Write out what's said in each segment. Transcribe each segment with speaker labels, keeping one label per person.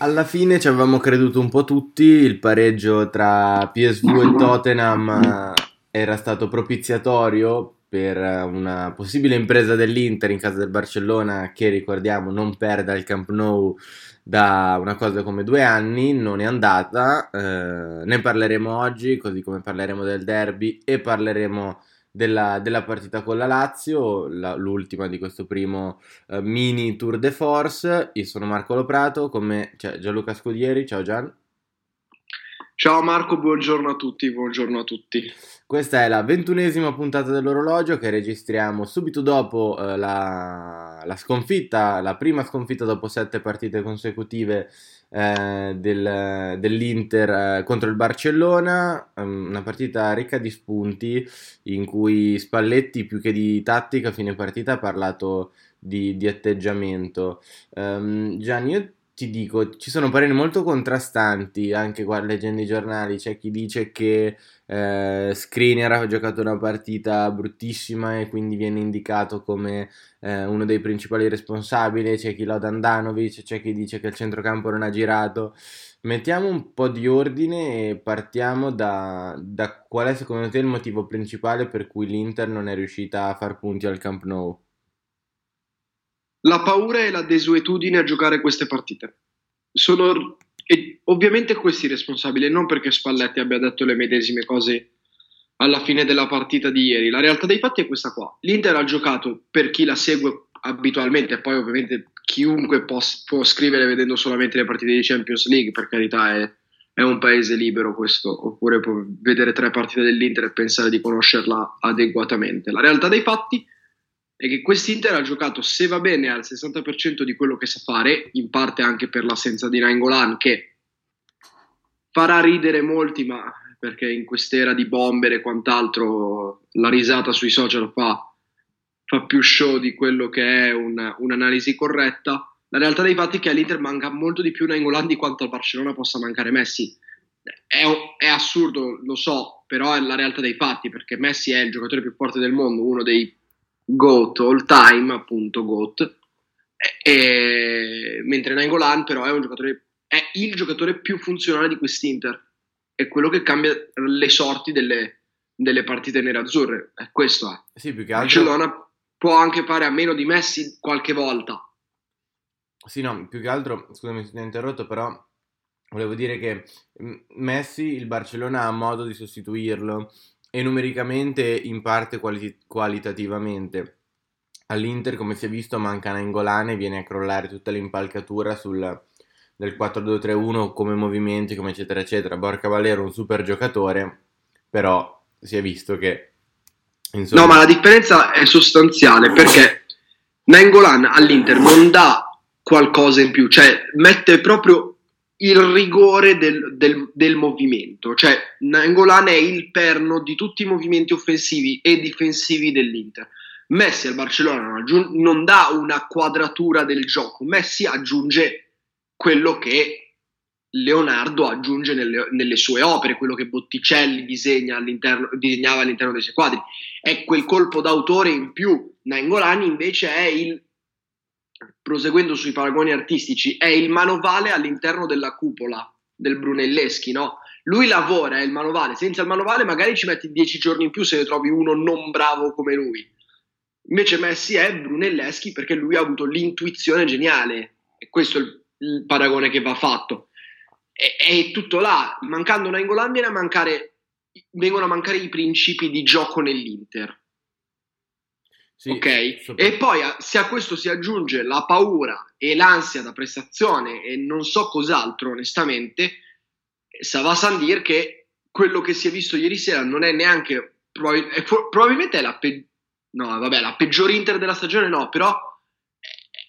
Speaker 1: Alla fine ci avevamo creduto un po' tutti, il pareggio tra PSV e Tottenham era stato propiziatorio per una possibile impresa dell'Inter in casa del Barcellona che ricordiamo non perde al Camp Nou da una cosa come due anni, non è andata, eh, ne parleremo oggi così come parleremo del derby e parleremo della, della partita con la Lazio, la, l'ultima di questo primo uh, mini tour de force. Io sono Marco Loprato, con me c'è Gianluca Scudieri. Ciao Gian.
Speaker 2: Ciao Marco, buongiorno a tutti, buongiorno a tutti.
Speaker 1: Questa è la ventunesima puntata dell'orologio che registriamo subito dopo uh, la, la sconfitta, la prima sconfitta dopo sette partite consecutive eh, del, dell'Inter eh, contro il Barcellona, um, una partita ricca di spunti in cui Spalletti più che di tattica a fine partita ha parlato di, di atteggiamento. Um, Gianni, io ti dico, ci sono pareri molto contrastanti anche qua leggendo i giornali, c'è chi dice che eh, Skriniar ha giocato una partita bruttissima e quindi viene indicato come eh, uno dei principali responsabili, c'è chi loda Andanovic, c'è chi dice che il centrocampo non ha girato. Mettiamo un po' di ordine e partiamo da, da qual è secondo te il motivo principale per cui l'Inter non è riuscita a far punti al Camp Nou
Speaker 2: la paura e la desuetudine a giocare queste partite. Sono e ovviamente questi responsabili, non perché Spalletti abbia detto le medesime cose alla fine della partita di ieri. La realtà dei fatti è questa qua. L'Inter ha giocato per chi la segue abitualmente, poi ovviamente chiunque può, può scrivere vedendo solamente le partite di Champions League, per carità è, è un paese libero questo, oppure può vedere tre partite dell'Inter e pensare di conoscerla adeguatamente. La realtà dei fatti è è che quest'Inter ha giocato, se va bene, al 60% di quello che sa fare, in parte anche per l'assenza di Nainggolan, che farà ridere molti, ma perché in quest'era di bomber e quant'altro la risata sui social fa, fa più show di quello che è un, un'analisi corretta. La realtà dei fatti è che all'Inter manca molto di più Nainggolan di quanto al Barcellona possa mancare Messi. È, è, assurdo, lo so, però è la realtà dei fatti, perché Messi è il giocatore più forte del mondo, uno dei GOAT all time, appunto GOAT, e, mentre Nangolan però è un giocatore è il giocatore più funzionale di quest'Inter. È quello che cambia le sorti delle, delle partite nerazzurre. È questo è
Speaker 1: sì, più che altro...
Speaker 2: Barcellona può anche fare a meno di Messi qualche volta.
Speaker 1: Sì no più che altro scusami se ti ho interrotto però volevo dire che Messi il Barcellona ha modo di sostituirlo e numericamente in parte quali- qualitativamente. All'Inter, come si è visto, manca Nainggolan e viene a crollare tutta l'impalcatura sul, del 4-2-3-1 come movimenti, come eccetera, eccetera. Borca Valero un super giocatore, però si è visto che...
Speaker 2: Insomma... No, ma la differenza è sostanziale perché Nainggolan all'Inter non dà qualcosa in più, cioè mette proprio il rigore del, del, del, movimento, cioè Nangolan è il perno di tutti i movimenti offensivi e difensivi dell'Inter. Messi al Barcellona non, non dà una quadratura del gioco, Messi aggiunge quello che Leonardo aggiunge nelle, nelle sue opere, quello che Botticelli disegna all'interno, disegnava all'interno dei suoi quadri, è quel colpo d'autore in più. Nangolan invece è il proseguendo sui paragoni artistici, è il manovale all'interno della cupola del Brunelleschi, no? Lui lavora, è il manovale, senza il manovale magari ci metti dieci giorni in più se ne trovi uno non bravo come lui. Invece Messi è Brunelleschi perché lui ha avuto l'intuizione geniale, e questo è il, il paragone che va fatto. E, è tutto là, mancando una Ingolan viene a mancare, vengono a mancare i principi di gioco nell'Inter sì, ok? E poi se a questo si aggiunge la paura e l'ansia da prestazione e non so cos'altro, onestamente, sa va a dire che quello che si è visto ieri sera non è neanche. Probabil- è probabilmente è la, pe- no, vabbè, la peggiore Inter della stagione, no, però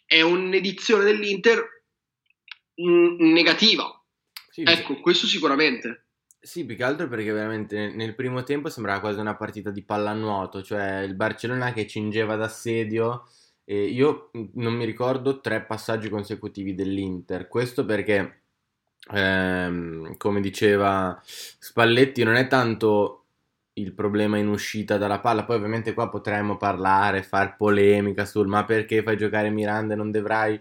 Speaker 2: è un'edizione dell'Inter mh, negativa. Sì, ecco, sì. questo sicuramente.
Speaker 1: Sì, più che altro perché veramente nel primo tempo sembrava quasi una partita di pallanuoto, cioè il Barcellona che cingeva d'assedio e io non mi ricordo tre passaggi consecutivi dell'Inter, questo perché ehm, come diceva Spalletti non è tanto il problema in uscita dalla palla, poi ovviamente qua potremmo parlare, far polemica sul ma perché fai giocare Miranda e non dovrai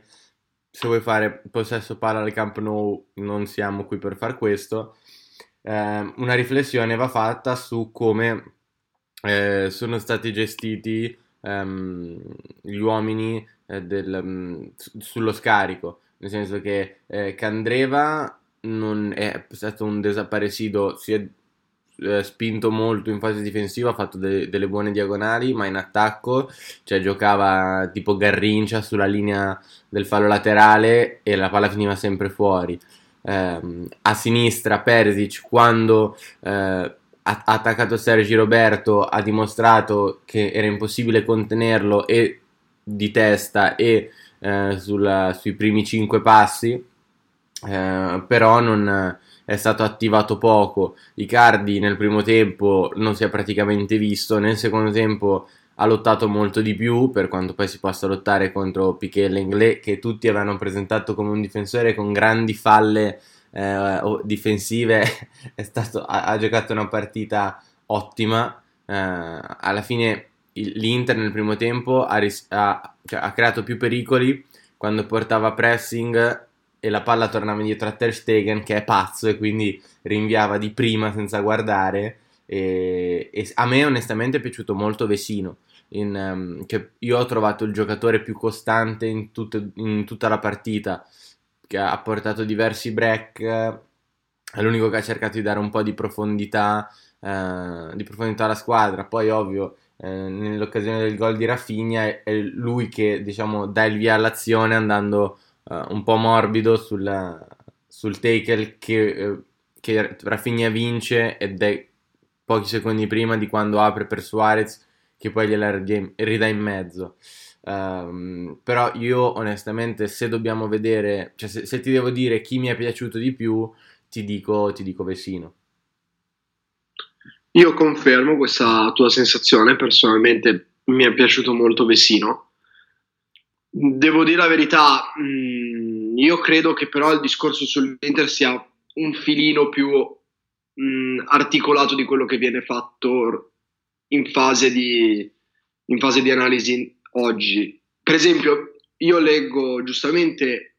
Speaker 1: se vuoi fare possesso palla al Camp Nou non siamo qui per far questo, eh, una riflessione va fatta su come eh, sono stati gestiti ehm, gli uomini eh, del, mm, sullo scarico, nel senso che eh, Candreva non è stato un desaparecido, si è eh, spinto molto in fase difensiva, ha fatto de- delle buone diagonali, ma in attacco cioè, giocava tipo Garrincia sulla linea del fallo laterale e la palla finiva sempre fuori. Eh, a sinistra Perisic quando eh, ha attaccato Sergi Roberto ha dimostrato che era impossibile contenerlo e di testa e eh, sulla, sui primi cinque passi eh, però non è stato attivato poco. Icardi nel primo tempo non si è praticamente visto, nel secondo tempo ha lottato molto di più, per quanto poi si possa lottare contro Piquet e Lenglet, che tutti avevano presentato come un difensore con grandi falle eh, difensive, stato, ha, ha, giocato una partita ottima. Eh, alla fine il, l'Inter nel primo tempo ha, ha, cioè, ha creato più pericoli quando portava pressing e la palla tornava indietro a Ter Stegen che è pazzo e quindi rinviava di prima senza guardare. E, e a me onestamente è piaciuto molto Vesino in, um, che io ho trovato il giocatore più costante in, tutto, in, tutta la partita che ha portato diversi break è l'unico che ha cercato di dare un po' di profondità uh, di profondità alla squadra. Poi ovvio eh, nell'occasione del gol di Rafinha è, è lui che diciamo dà il via all'azione andando uh, un po' morbido sul, sul tackle che, uh, che Rafinha vince ed è pochi secondi prima di quando apre per Suarez che poi gliela ridà in mezzo. Um, però io onestamente se dobbiamo vedere, cioè se, se, ti devo dire chi mi è piaciuto di più, ti dico, ti dico Vesino.
Speaker 2: Io confermo questa tua sensazione, personalmente mi è piaciuto molto Vesino. Devo dire la verità, mh, mm, io credo che però il discorso sull'Inter sia un filino più mh, mm, articolato di quello che viene fatto in fase di, in fase di analisi oggi. Per esempio, io leggo giustamente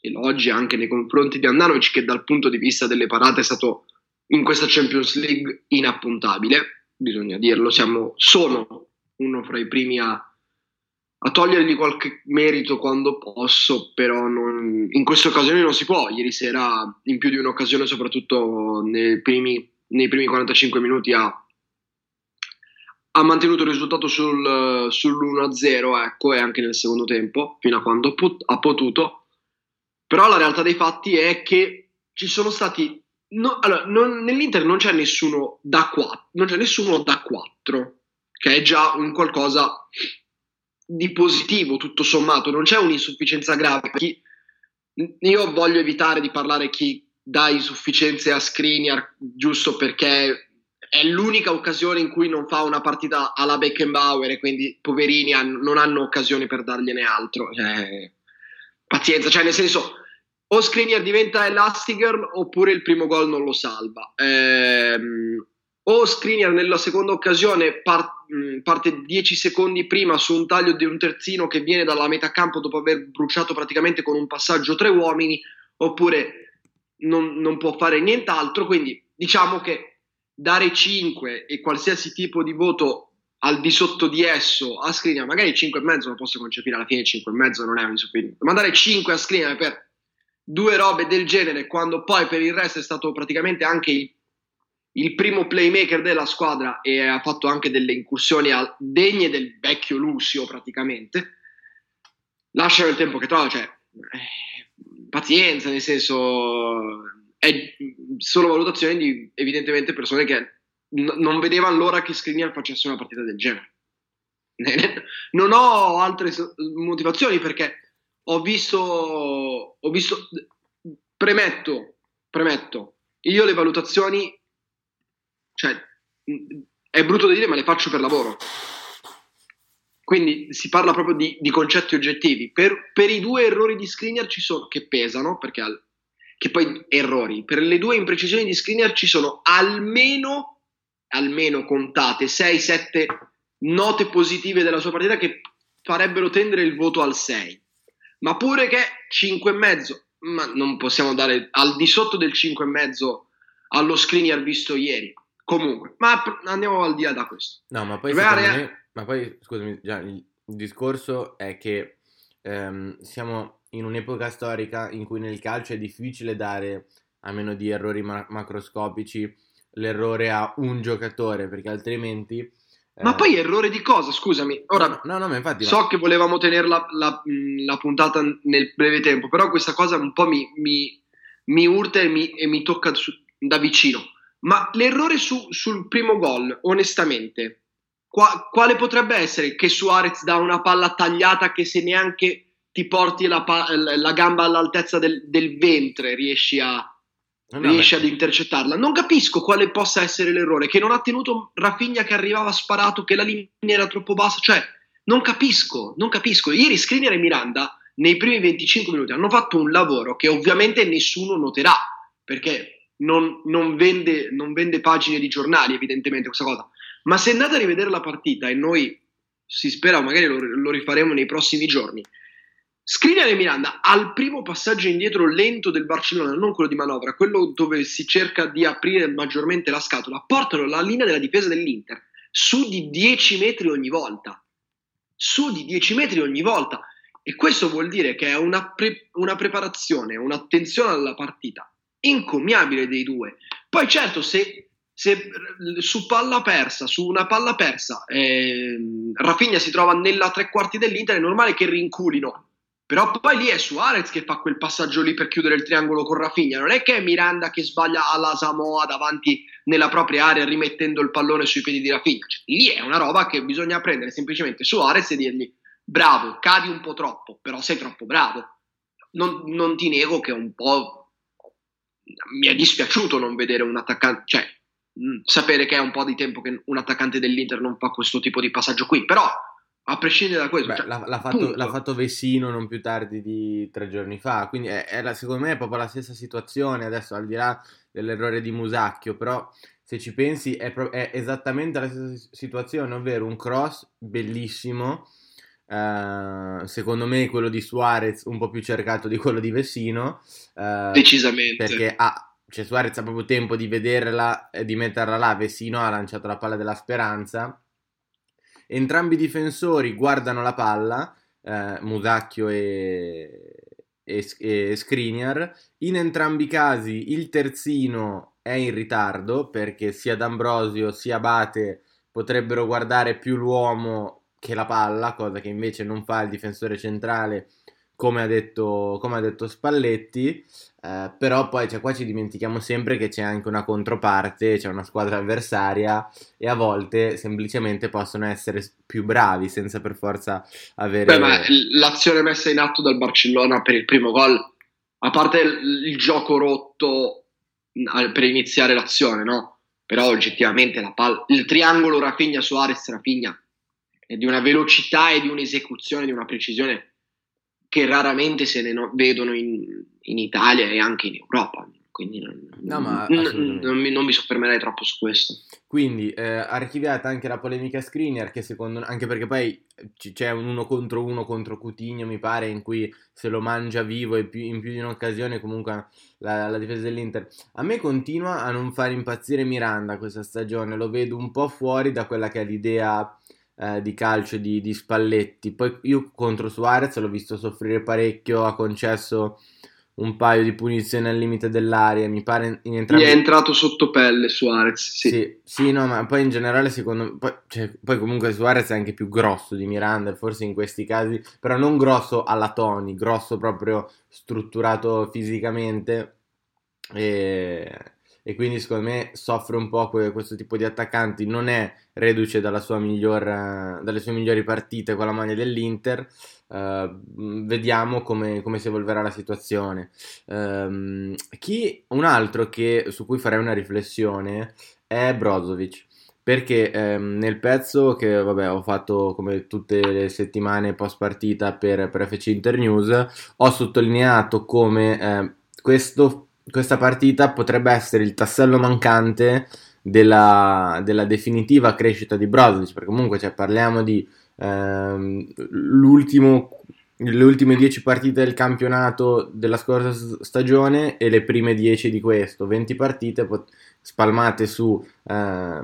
Speaker 2: elogi anche nei confronti di Andanovic che dal punto di vista delle parate è stato in questa Champions League inappuntabile, bisogna dirlo, siamo, sono uno fra i primi a a togliergli qualche merito quando posso, però non, in queste occasioni non si può. Ieri sera, in più di un'occasione, soprattutto nei primi, nei primi 45 minuti, ha, ha, mantenuto il risultato sul, sull'1-0, ecco, e anche nel secondo tempo, fino a quando ha potuto. Però la realtà dei fatti è che ci sono stati. No, allora, non, nell'Inter non c'è nessuno da 4, non c'è nessuno da 4, che è già un qualcosa di positivo tutto sommato, non c'è un'insufficienza grave. Chi, io voglio evitare di parlare chi dà insufficienze a Skriniar giusto perché è l'unica occasione in cui non fa una partita alla Beckenbauer e quindi poverini hanno, non hanno occasione per dargliene altro. Cioè, pazienza, cioè nel senso o Skriniar diventa Elastigirl oppure il primo gol non lo salva. Ehm, o Skriniar nella seconda occasione par- parte 10 secondi prima su un taglio di un terzino che viene dalla metà campo dopo aver bruciato praticamente con un passaggio tre uomini, oppure non, non può fare nient'altro. Quindi diciamo che dare 5 e qualsiasi tipo di voto al di sotto di esso a Skriniar, magari 5,5 lo posso concepire alla fine 5,5 non è un insufficiente, ma dare 5 a Skriniar per due robe del genere quando poi per il resto è stato praticamente anche il il primo playmaker della squadra e ha fatto anche delle incursioni degne del vecchio Lucio praticamente. Lasciano il tempo che trova, cioè eh, pazienza, nel senso è, sono valutazioni di evidentemente persone che n- non vedevano l'ora che Skriniar facesse una partita del genere. non ho altre motivazioni perché ho visto, ho visto premetto, premetto, io le valutazioni cioè, è brutto da dire, ma le faccio per lavoro. Quindi si parla proprio di, di concetti oggettivi. Per, per, i due errori di Skriniar ci sono, che pesano, perché che poi errori, per le due imprecisioni di Skriniar ci sono almeno, almeno contate 6-7 note positive della sua partita che farebbero tendere il voto al 6. ma pure che 5,5, ma non possiamo dare al di sotto del 5,5 allo screener visto ieri. Comunque, ma andiamo al di là da questo.
Speaker 1: No, ma poi, me, ma poi scusami, già, il discorso è che ehm, siamo in un'epoca storica in cui nel calcio è difficile dare, a meno di errori ma- macroscopici, l'errore a un giocatore, perché altrimenti
Speaker 2: ma eh. poi errore di cosa? Scusami. Ora,
Speaker 1: no, no, ma infatti,
Speaker 2: so ma... che volevamo tenere la, la, la, puntata nel breve tempo, però questa cosa un po' mi, mi, mi urta e mi, e mi tocca su, da vicino. Ma l'errore su, sul primo gol, onestamente, qua, quale potrebbe essere? Che Suarez dà una palla tagliata che se neanche ti porti la, la gamba all'altezza del, del ventre riesci a, No, riesce beh. ad intercettarla. Non capisco quale possa essere l'errore, che non ha tenuto Rafinha che arrivava sparato, che la linea era troppo bassa, cioè non capisco, non capisco. Ieri Skriniar e Miranda nei primi 25 minuti hanno fatto un lavoro che ovviamente nessuno noterà, perché non, non, vende, non vende pagine di giornali evidentemente questa cosa, ma se andate a rivedere la partita e noi si spera magari lo, lo rifaremo nei prossimi giorni, Skriniar e Miranda al primo passaggio indietro lento del Barcellona, non quello di manovra, quello dove si cerca di aprire maggiormente la scatola, portano la linea della difesa dell'Inter su di 10 metri ogni volta. Su di 10 metri ogni volta. E questo vuol dire che è una, pre- una preparazione, un'attenzione alla partita incommiabile dei due. Poi certo, se, se su palla persa, su una palla persa, eh, Rafinha si trova nella tre quarti dell'Inter, è normale che rinculino però poi lì è Suarez che fa quel passaggio lì per chiudere il triangolo con Rafinha. Non è che è Miranda che sbaglia alla Samoa davanti nella propria area rimettendo il pallone sui piedi di Rafinha. Cioè, lì è una roba che bisogna prendere semplicemente Suarez e dirgli bravo, cadi un po' troppo, però sei troppo bravo. Non, non ti nego che un po' mi è dispiaciuto non vedere un attaccante, cioè sapere che è un po' di tempo che un attaccante dell'Inter non fa questo tipo di passaggio qui, però a prescindere da questo,
Speaker 1: Beh, cioè, l'ha, l'ha, fatto, l'ha, fatto, Vessino non più tardi di tre giorni fa. Quindi è, è la, secondo me è proprio la stessa situazione. Adesso, al di là dell'errore di Musacchio, però se ci pensi è, pro- è esattamente la stessa situazione, ovvero un cross bellissimo. Uh, secondo me quello di Suarez un po' più cercato di quello di Vessino.
Speaker 2: Uh, Decisamente.
Speaker 1: Perché ha, cioè Suarez ha proprio tempo di vederla e di metterla là. Vessino ha lanciato la palla della speranza Entrambi i difensori guardano la palla, eh, Musacchio e, e, e Skriniar. In entrambi i casi il terzino è in ritardo perché sia D'Ambrosio sia Bate potrebbero guardare più l'uomo che la palla, cosa che invece non fa il difensore centrale come ha detto, come ha detto Spalletti, eh, però poi cioè, qua ci dimentichiamo sempre che c'è anche una controparte, c'è una squadra avversaria e a volte semplicemente possono essere più bravi senza per forza avere...
Speaker 2: Beh, ma l'azione messa in atto dal Barcellona per il primo gol, a parte il, il gioco rotto per iniziare l'azione, no? Però oggettivamente la palla, il triangolo Rafinha-Suarez-Rafinha è di una velocità e di un'esecuzione, di una precisione che raramente se ne no- vedono in, in, Italia e anche in Europa. Quindi non, no, ma n- non, mi, non, mi, soffermerei troppo su questo.
Speaker 1: Quindi eh, archiviata anche la polemica screener, che secondo anche perché poi c- c'è un uno contro uno contro Coutinho, mi pare, in cui se lo mangia vivo e più, in più di un'occasione comunque la, la difesa dell'Inter. A me continua a non far impazzire Miranda questa stagione, lo vedo un po' fuori da quella che è l'idea eh, di calcio di, di, Spalletti. Poi io contro Suarez l'ho visto soffrire parecchio, ha concesso un paio di punizioni al limite dell'area. Mi pare in entrambi.
Speaker 2: Gli è entrato sotto pelle Suarez. Sì.
Speaker 1: sì, sì, no, ma poi in generale, secondo me, poi, cioè, poi, comunque Suarez è anche più grosso di Miranda, forse in questi casi, però non grosso alla Tony, grosso proprio strutturato fisicamente. E e quindi secondo me soffre un po' questo tipo di attaccanti, non è reduce miglior, dalle sue migliori partite con la maglia dell'Inter, uh, vediamo come, come, si evolverà la situazione. Um, chi, un altro che, su cui farei una riflessione è Brozovic perché ehm, nel pezzo che vabbè, ho fatto come tutte le settimane post partita per, per FC Internews ho sottolineato come eh, questo questa partita potrebbe essere il tassello mancante della, della definitiva crescita di Brozovic, perché comunque cioè, parliamo di ehm, le ultime 10 partite del campionato della scorsa stagione e le prime 10 di questo, 20 partite spalmate su, eh,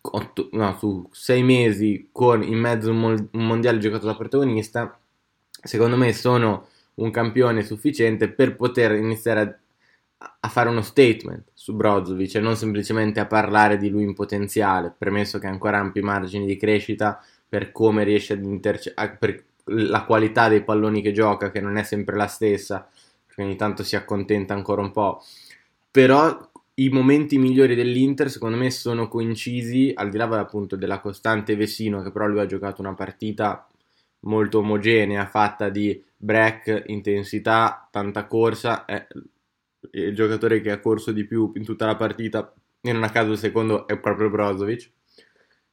Speaker 1: 8, no, su 6 mesi con in mezzo un, mo- un mondiale giocato da protagonista, secondo me sono un campione sufficiente per poter iniziare a, a fare uno statement su Brozovic e non semplicemente a parlare di lui in potenziale, premesso che ha ancora ampi margini di crescita per come riesce ad intercettare, per la qualità dei palloni che gioca, che non è sempre la stessa, perché ogni tanto si accontenta ancora un po'. Però i momenti migliori dell'Inter, secondo me, sono coincisi, al di là appunto della costante Vesino, che però lui ha giocato una partita molto omogenea, fatta di break, intensità, tanta corsa, è il giocatore che ha corso di più in tutta la partita, e non a caso il secondo è proprio Brozovic.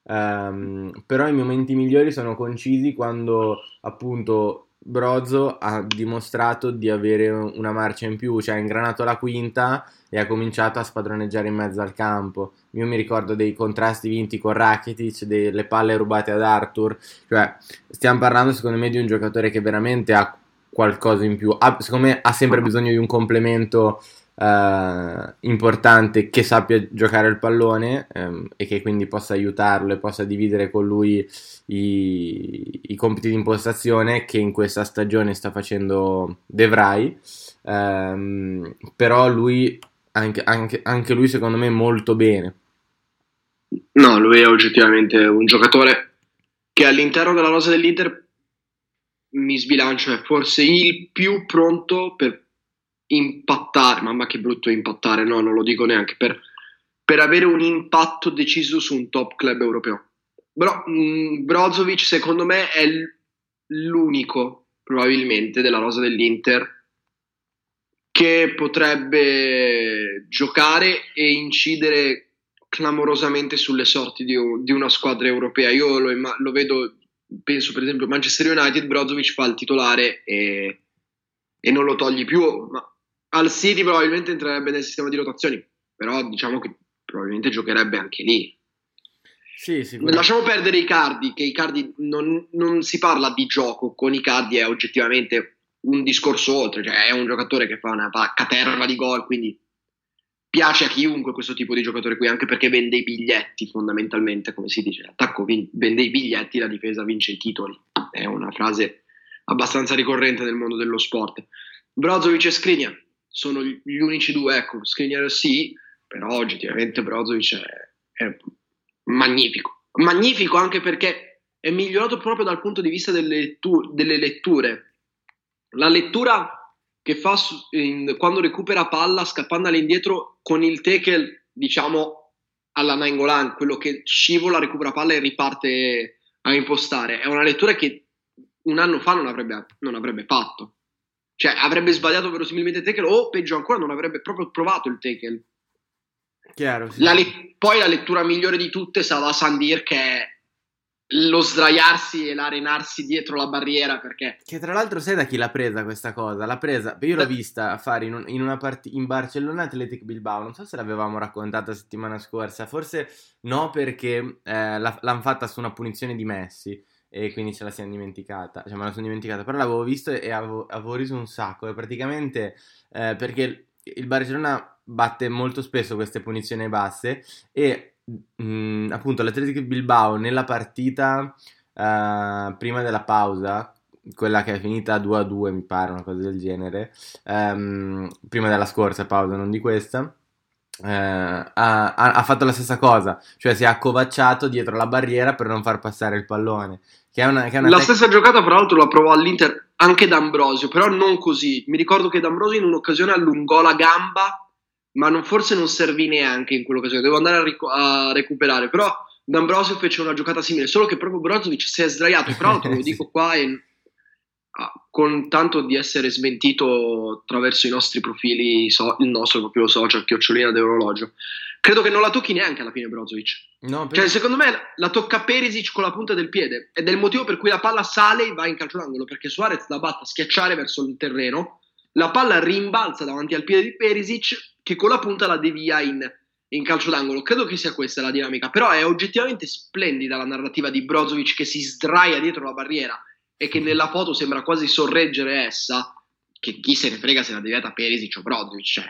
Speaker 1: Um, però i momenti migliori sono concisi quando appunto Brozzo ha dimostrato di avere una marcia in più, cioè ha ingranato la quinta e ha cominciato a spadroneggiare in mezzo al campo. Io mi ricordo dei contrasti vinti con Rakitic, delle palle rubate ad Arthur, cioè stiamo parlando secondo me di un giocatore che veramente ha qualcosa in più, ha, secondo me ha sempre bisogno di un complemento Uh, importante che sappia giocare il pallone um, e che quindi possa aiutarlo e possa dividere con lui i, i compiti di impostazione che in questa stagione sta facendo De Vrij. Um, però lui anche, anche, anche lui secondo me molto bene.
Speaker 2: No lui è oggettivamente un giocatore che all'interno della rosa dell'Inter mi sbilancio è forse il più pronto per impattare, mamma che brutto impattare, no, non lo dico neanche, per, per avere un impatto deciso su un top club europeo. Però mm, Brozovic secondo me è l'unico probabilmente della rosa dell'Inter che potrebbe giocare e incidere clamorosamente sulle sorti di, di una squadra europea. Io lo, lo, vedo, penso per esempio Manchester United, Brozovic fa il titolare e, e non lo togli più, ma al City probabilmente entrerebbe nel sistema di rotazioni, però diciamo che probabilmente giocherebbe anche lì.
Speaker 1: Sì,
Speaker 2: Lasciamo perdere i cardi, che i cardi non, non, si parla di gioco, con i cardi è oggettivamente un discorso oltre, cioè è un giocatore che fa una caterva di gol, quindi piace a chiunque questo tipo di giocatore qui, anche perché vende i biglietti fondamentalmente, come si dice, l'attacco vende i biglietti, la difesa vince i titoli, è una frase abbastanza ricorrente nel mondo dello sport. Brozovic e Skriniar, sono gli unici due, ecco, Skriniar sì, però oggettivamente Brozovic è, è magnifico. Magnifico anche perché è migliorato proprio dal punto di vista delle, letture. Delle letture. La lettura che fa in, quando recupera palla scappando all'indietro con il tackle, diciamo, alla Nainggolan, quello che scivola, recupera palla e riparte a impostare. È una lettura che un anno fa non avrebbe, non avrebbe fatto. Cioè, avrebbe sbagliato verosimilmente il tackle o peggio ancora non avrebbe proprio provato il tackle.
Speaker 1: Chiaro, sì.
Speaker 2: la le- poi la lettura migliore di tutte sarà Sandir che è lo sdraiarsi e l'arenarsi dietro la barriera perché...
Speaker 1: Che tra l'altro sai da chi l'ha presa questa cosa? L'ha presa, io l'ho vista fare in, un, in una partita in Barcellona Athletic Bilbao, non so se l'avevamo raccontata la settimana scorsa, forse no perché eh, l'hanno fatta su una punizione di Messi e quindi ce la siamo dimenticata, cioè me la sono dimenticata, però l'avevo visto e avevo, avevo riso un sacco, e praticamente eh, perché il Barcellona batte molto spesso queste punizioni basse e mh, mm, appunto l'Atletico Bilbao nella partita eh, prima della pausa, quella che è finita 2 a 2 mi pare, una cosa del genere, ehm, prima della scorsa pausa, non di questa, eh, ha, ha, fatto la stessa cosa, cioè si è accovacciato dietro la barriera per non far passare il pallone. Che è una, che è una
Speaker 2: la
Speaker 1: tec-
Speaker 2: stessa giocata, fra l'altro, la provò all'Inter anche D'Ambrosio, però non così. Mi ricordo che D'Ambrosio in un'occasione allungò la gamba, ma non, forse non servì neanche in quell'occasione. Devo andare a, ric- a recuperare. Però D'Ambrosio fece una giocata simile, solo che proprio Brozovic si è sdraiato. Tra l'altro, lo dico qua e con tanto di essere smentito attraverso i nostri profili, so, il nostro profilo social, chiocciolina dell'orologio. Credo che non la tocchi neanche alla fine Brozovic. No, per... Cioè, secondo me la tocca Perisic con la punta del piede ed è il motivo per cui la palla sale e va in calcio d'angolo, perché Suarez la batte a schiacciare verso il terreno, la palla rimbalza davanti al piede di Perisic che con la punta la devia in, in calcio d'angolo. Credo che sia questa la dinamica, però è oggettivamente splendida la narrativa di Brozovic che si sdraia dietro la barriera e che nella foto sembra quasi sorreggere essa, che chi se ne frega se la deviata Perisic o Brozovic, cioè,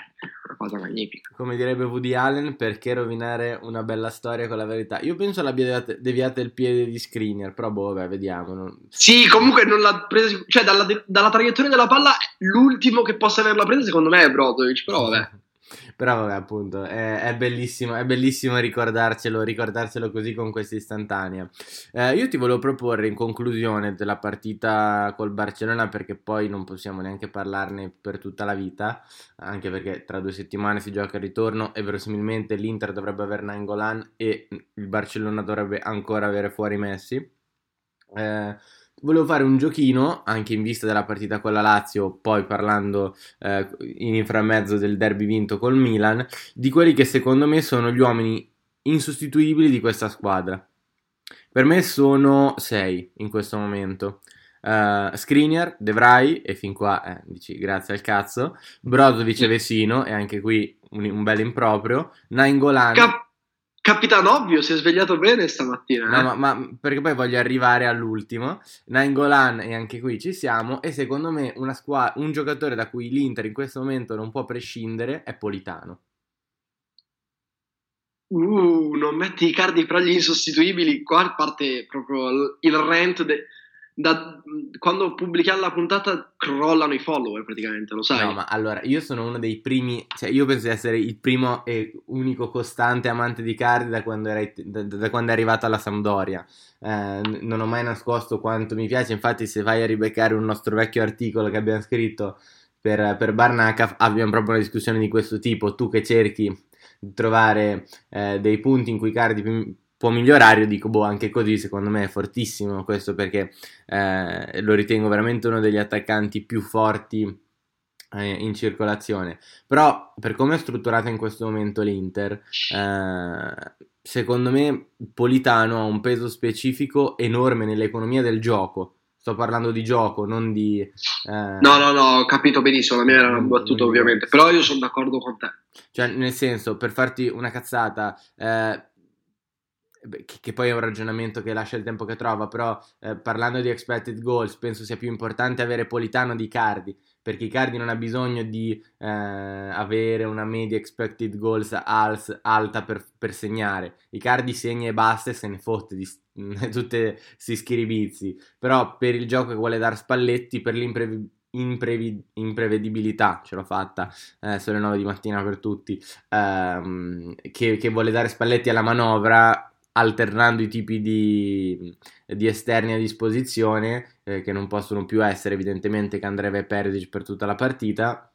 Speaker 2: una cosa magnifica.
Speaker 1: Come direbbe Woody Allen, perché rovinare una bella storia con la verità? Io penso l'abbia deviata, deviata il piede di Skriniar, però boh, vabbè, vediamo. Non...
Speaker 2: Sì, comunque non l'ha presa, cioè dalla, dalla traiettoria della palla l'ultimo che possa averla presa secondo me è Brozovic, però vabbè.
Speaker 1: Però vabbè, appunto, è, è, bellissimo, è bellissimo ricordarcelo, ricordarselo così con questa istantanea. Eh, io ti volevo proporre in conclusione della partita col Barcellona, perché poi non possiamo neanche parlarne per tutta la vita, anche perché tra due settimane si gioca il ritorno e verosimilmente l'Inter dovrebbe avere Nangolan e il Barcellona dovrebbe ancora avere fuori Messi. Eh, Volevo fare un giochino anche in vista della partita con la Lazio, poi parlando eh, in inframezzo del derby vinto col Milan, di quelli che secondo me sono gli uomini insostituibili di questa squadra. Per me sono sei in questo momento. Uh, Skriniar, De Vrij, e fin qua eh, dici grazie al cazzo, Brozovic e Vesino, e anche qui un, un bel improprio, Nainggolan...
Speaker 2: Cap- Capitano Ovvio si è svegliato bene stamattina.
Speaker 1: No, eh? ma, ma, perché poi voglio arrivare all'ultimo. Nainggolan, e anche qui ci siamo. E secondo me squa- un giocatore da cui l'Inter in questo momento non può prescindere è Politano.
Speaker 2: Uh, non metti i cardi fra gli insostituibili. Qua parte proprio il rant de- da, quando pubblichiamo la puntata crollano i follower praticamente, lo sai?
Speaker 1: No, ma allora io sono uno dei primi, cioè io penso di essere il primo e unico costante amante di Cardi da quando, era, da, da quando è arrivato alla Sampdoria. Eh, non ho mai nascosto quanto mi piace, infatti se vai a ribeccare un nostro vecchio articolo che abbiamo scritto per, per Barnaca abbiamo proprio una discussione di questo tipo, tu che cerchi di trovare eh, dei punti in cui Cardi può migliorare, io dico, boh, anche così secondo me è fortissimo questo perché eh, lo ritengo veramente uno degli attaccanti più forti eh, in circolazione. Però per come è strutturata in questo momento l'Inter, eh, secondo me Politano ha un peso specifico enorme nell'economia del gioco. Sto parlando di gioco, non di... Eh,
Speaker 2: no, no, no, ho capito benissimo, la mia era una battuta ovviamente, però io sono d'accordo con te.
Speaker 1: Cioè, nel senso, per farti una cazzata, eh, che, che, poi è un ragionamento che lascia il tempo che trova, però eh, parlando di expected goals penso sia più importante avere Politano di Cardi, perché Icardi non ha bisogno di eh, avere una media expected goals als, alta per, per, segnare, Icardi segna e basta e se ne fotte di tutti questi schiribizi, però per il gioco che vuole dare Spalletti, per l'imprevedibilità Imprevi- imprevedibilità, ce l'ho fatta, eh, sono le 9 di mattina per tutti, ehm, che, che, vuole dare Spalletti alla manovra, alternando i tipi di, di esterni a disposizione, eh, che non possono più essere evidentemente Candreva e Perisic per tutta la partita,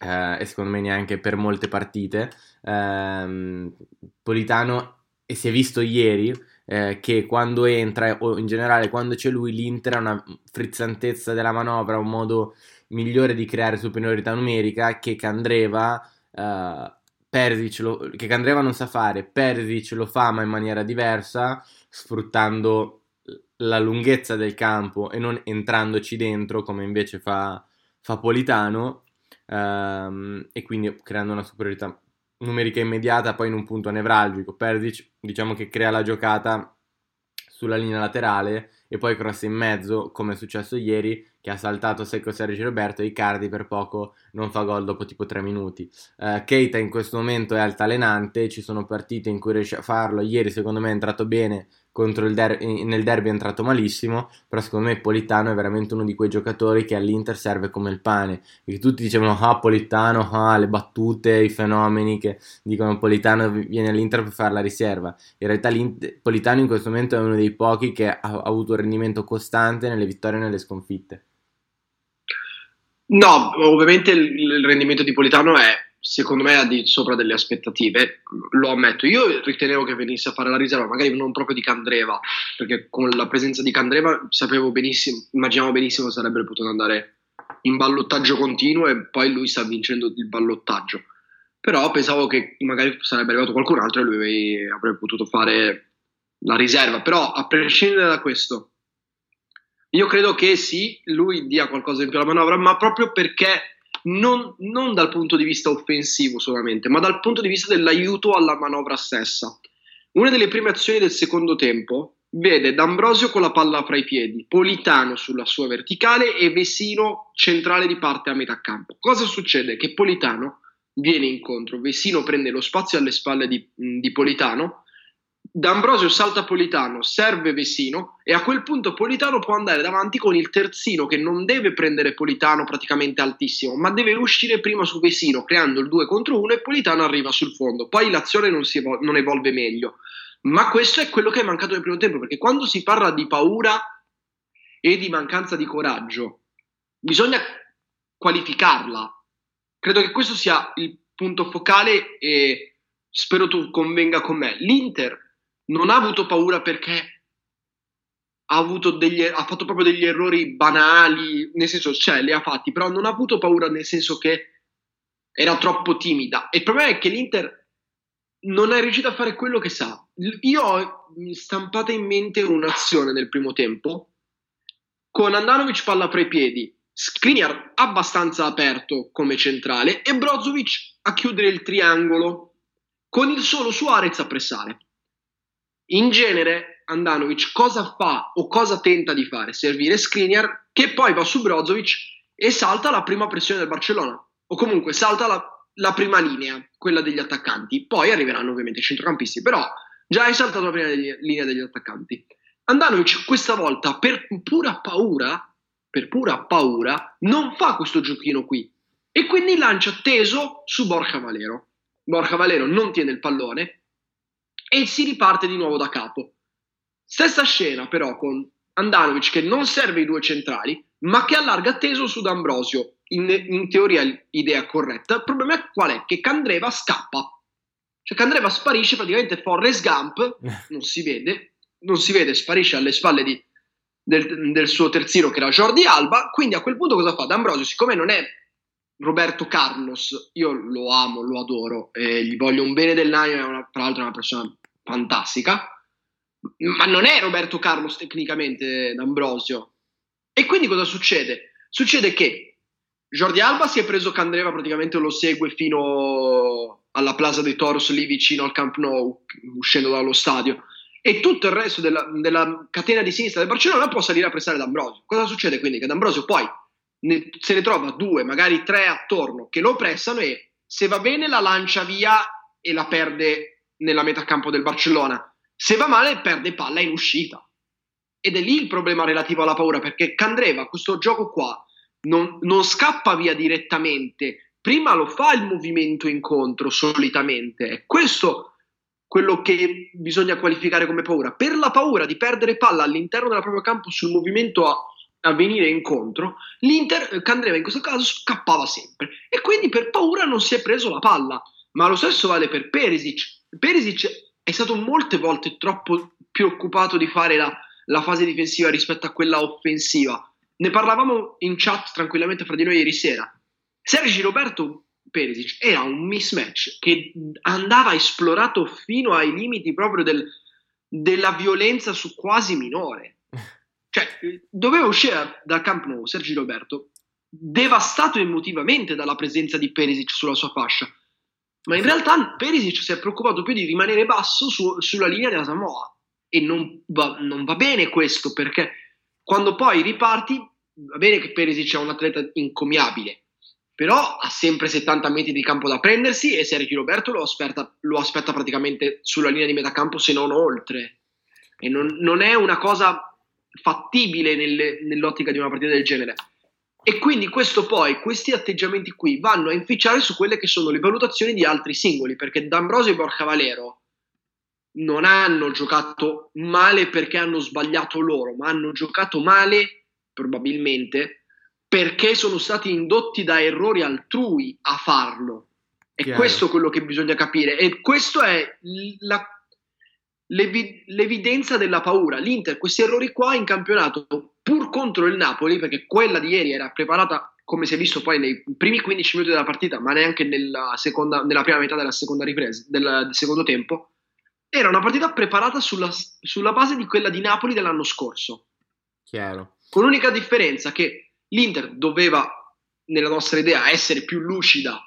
Speaker 1: eh, e secondo me neanche per molte partite. Eh, Politano, e si è visto ieri, eh, che quando entra, o in generale quando c'è lui, l'Inter ha una frizzantezza della manovra, un modo migliore di creare superiorità numerica che Candreva... Uh, Perisic lo, che Candreva non sa fare, Perisic lo fa ma in maniera diversa, sfruttando la lunghezza del campo e non entrandoci dentro come invece fa, fa Politano ehm, e quindi creando una superiorità numerica immediata poi in un punto nevralgico. Perisic diciamo che crea la giocata sulla linea laterale e poi cross in mezzo come è successo ieri che ha saltato secco Sergio Roberto e Icardi per poco non fa gol dopo tipo 3 minuti. Uh, Keita in questo momento è altalenante, ci sono partite in cui riesce a farlo, ieri secondo me è entrato bene der- nel derby è entrato malissimo, però secondo me Politano è veramente uno di quei giocatori che all'Inter serve come il pane, perché tutti dicevano ah Politano, ah le battute, i fenomeni che dicono Politano viene all'Inter per fare la riserva, in realtà Politano in questo momento è uno dei pochi che ha avuto un rendimento costante nelle vittorie e nelle sconfitte.
Speaker 2: No, ovviamente il, il rendimento di Politano è secondo me al di sopra delle aspettative, lo ammetto. Io ritenevo che venisse a fare la riserva, magari non proprio di Candreva, perché con la presenza di Candreva sapevo benissimo, immaginavo benissimo che sarebbe potuto andare in ballottaggio continuo e poi lui sta vincendo il ballottaggio. Però pensavo che magari sarebbe arrivato qualcun altro e lui avrebbe potuto fare la riserva. Però a prescindere da questo, io credo che sì, lui dia qualcosa in più alla manovra, ma proprio perché non, non dal punto di vista offensivo solamente, ma dal punto di vista dell'aiuto alla manovra stessa. Una delle prime azioni del secondo tempo vede D'Ambrosio con la palla fra i piedi, Politano sulla sua verticale e Vesino centrale di parte a metà campo. Cosa succede? Che Politano viene incontro, Vesino prende lo spazio alle spalle di, di Politano, D'Ambrosio salta Politano, serve Vesino e a quel punto Politano può andare davanti con il terzino che non deve prendere Politano praticamente altissimo, ma deve uscire prima su Vesino creando il 2 contro 1 e Politano arriva sul fondo. Poi l'azione non, evol- non evolve meglio. Ma questo è quello che è mancato nel primo tempo, perché quando si parla di paura e di mancanza di coraggio, bisogna qualificarla. Credo che questo sia il punto focale e spero tu convenga con me. L'Inter non ha avuto paura perché ha, degli, ha fatto proprio degli errori banali, nel senso, cioè, li ha fatti, però non ha avuto paura nel senso che era troppo timida. E il problema è che l'Inter non è riuscito a fare quello che sa. Io ho stampata in mente un'azione nel primo tempo con Andanovic palla fra i piedi, Skriniar abbastanza aperto come centrale e Brozovic a chiudere il triangolo con il solo Suarez a pressare. In genere Andanovic cosa fa o cosa tenta di fare? Servire Skriniar che poi va su Brozovic e salta la prima pressione del Barcellona o comunque salta la, la prima linea, quella degli attaccanti. Poi arriveranno ovviamente i centrocampisti, però già hai saltato la prima linea degli attaccanti. Andanovic questa volta, per pura paura, per pura paura, non fa questo giochino qui e quindi lancia teso su Borja Valero. Borja Valero non tiene il pallone e si riparte di nuovo da capo. Stessa scena però con Andanovic che non serve i due centrali, ma che allarga teso su D'Ambrosio in, in teoria l'idea corretta. Il problema è qual è? Che Candreva scappa. Cioè Candreva sparisce praticamente Forrest Gump, non si vede, non si vede, sparisce alle spalle di, del, del, suo terzino che era Jordi Alba, quindi a quel punto cosa fa? D'Ambrosio, siccome non è Roberto Carlos, io lo amo, lo adoro, e gli voglio un bene dell'anima, tra l'altro è una persona fantastica, ma non è Roberto Carlos tecnicamente D'Ambrosio. E quindi cosa succede? Succede che Jordi Alba si è preso Candreva, praticamente lo segue fino alla Plaza dei Toros lì vicino al Camp Nou, uscendo dallo stadio. E tutto il resto della, della catena di sinistra del Barcellona può salire a pressare D'Ambrosio. Cosa succede quindi? Che D'Ambrosio poi ne, se ne trova due, magari tre attorno che lo pressano e se va bene la lancia via e la perde nella metà campo del Barcellona. Se va male perde palla in uscita. Ed è lì il problema relativo alla paura, perché Candreva, questo gioco qua, non, non scappa via direttamente, prima lo fa il movimento incontro solitamente. È questo quello che bisogna qualificare come paura. Per la paura di perdere palla all'interno del proprio campo sul movimento a, a venire incontro, l'Inter, eh, Candreva in questo caso, scappava sempre e quindi per paura non si è preso la palla. Ma lo stesso vale per Perisic. Perisic è stato molte volte troppo preoccupato di fare la, la fase difensiva rispetto a quella offensiva ne parlavamo in chat tranquillamente fra di noi ieri sera. Sergi Roberto Perisic era un mismatch che andava esplorato fino ai limiti proprio del, della violenza su quasi minore. Cioè, doveva uscire dal Camp Nou Sergi Roberto devastato emotivamente dalla presenza di Perisic sulla sua fascia. Ma in realtà Perisic si è preoccupato più di rimanere basso su, sulla linea della Samoa. E non va, non va bene questo perché quando poi riparti va bene che Perisic è un atleta incommiabile, però ha sempre 70 metri di campo da prendersi e Sergio Roberto lo aspetta, lo aspetta praticamente sulla linea di metà campo se non oltre. E non, non è una cosa fattibile nelle, nell'ottica di una partita del genere. E quindi questo poi, questi atteggiamenti qui vanno a inficiare su quelle che sono le valutazioni di altri singoli, perché D'Ambrosio e Borja Valero non hanno giocato male perché hanno sbagliato loro, ma hanno giocato male probabilmente, perché sono stati indotti da errori altrui a farlo. È Chiaro. questo quello che bisogna capire e questo è la, l'evi- l'evidenza della paura. L'Inter questi errori qua in campionato, pur contro il Napoli, perché quella di ieri era preparata come si è visto poi nei primi 15 minuti della partita, ma neanche nella, seconda, nella prima metà della seconda ripresa, del, del secondo tempo, era una partita preparata sulla, sulla, base di quella di Napoli dell'anno scorso.
Speaker 1: Chiaro
Speaker 2: con l'unica differenza che l'Inter doveva, nella nostra idea, essere più lucida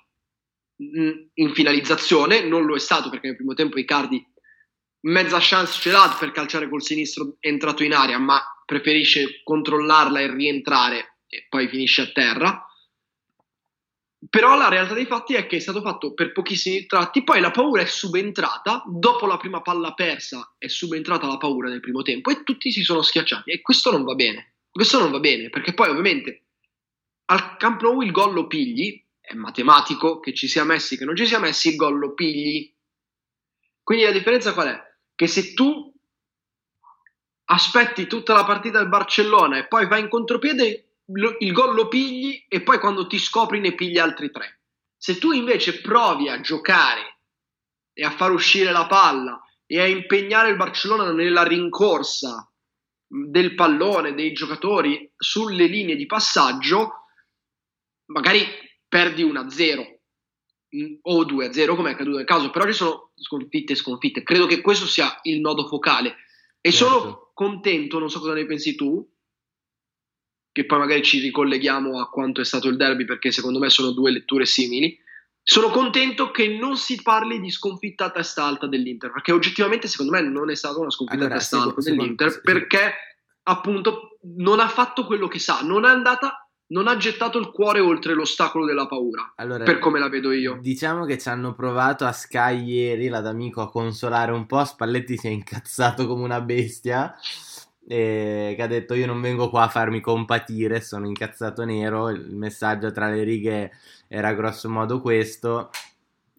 Speaker 2: in finalizzazione, non lo è stato perché nel primo tempo Icardi mezza chance ce l'ha per calciare col sinistro entrato in aria, ma preferisce controllarla e rientrare e poi finisce a terra. Però la realtà dei fatti è che è stato fatto per pochissimi tratti, poi la paura è subentrata, dopo la prima palla persa è subentrata la paura nel primo tempo e tutti si sono schiacciati e questo non va bene. Questo non va bene perché poi ovviamente al Camp Nou il gol lo pigli, è matematico che ci sia Messi che non ci sia Messi, il gol lo pigli. Quindi la differenza qual è? Che se tu aspetti tutta la partita del Barcellona e poi vai in contropiede lo, il gol lo pigli e poi quando ti scopri ne pigli altri tre. Se tu invece provi a giocare e a far uscire la palla e a impegnare il Barcellona nella rincorsa del pallone, dei giocatori sulle linee di passaggio, magari perdi 1-0 mm, o 2-0 come è accaduto nel caso, però ci sono sconfitte e sconfitte. Credo che questo sia il nodo focale e certo. sono contento, non so cosa ne pensi tu, che poi magari ci ricolleghiamo a quanto è stato il derby perché secondo me sono due letture simili. Sono contento che non si parli di sconfitta a testa alta dell'Inter, perché oggettivamente secondo me non è stata una sconfitta allora, a testa alta dell'Inter, perché appunto non ha fatto quello che sa, non è andata, non ha gettato il cuore oltre l'ostacolo della paura, allora, per come la vedo io.
Speaker 1: Diciamo che ci hanno provato a Sky ieri, l'Adamico, a consolare un po', Spalletti si è incazzato come una bestia eh, che ha detto io non vengo qua a farmi compatire, sono incazzato nero, il messaggio tra le righe era grosso modo questo.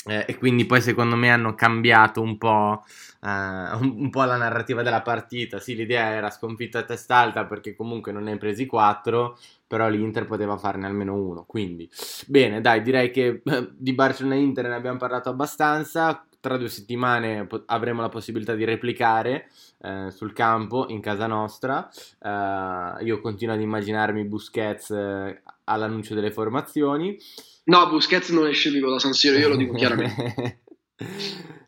Speaker 1: Eh, e quindi poi secondo me hanno cambiato un po', eh, un, un po', la narrativa della partita. Sì, l'idea era sconfitta a testa alta perché comunque non ne hai presi 4, però l'Inter poteva farne almeno uno. Quindi, bene, dai, direi che di Barcellona-Inter ne abbiamo parlato abbastanza tra due settimane avremo la possibilità di replicare eh, sul campo in casa nostra. Eh, io continuo ad immaginarmi Busquets eh, all'annuncio delle formazioni.
Speaker 2: No, Busquets non esce vivo da San Siro, io lo dico chiaramente.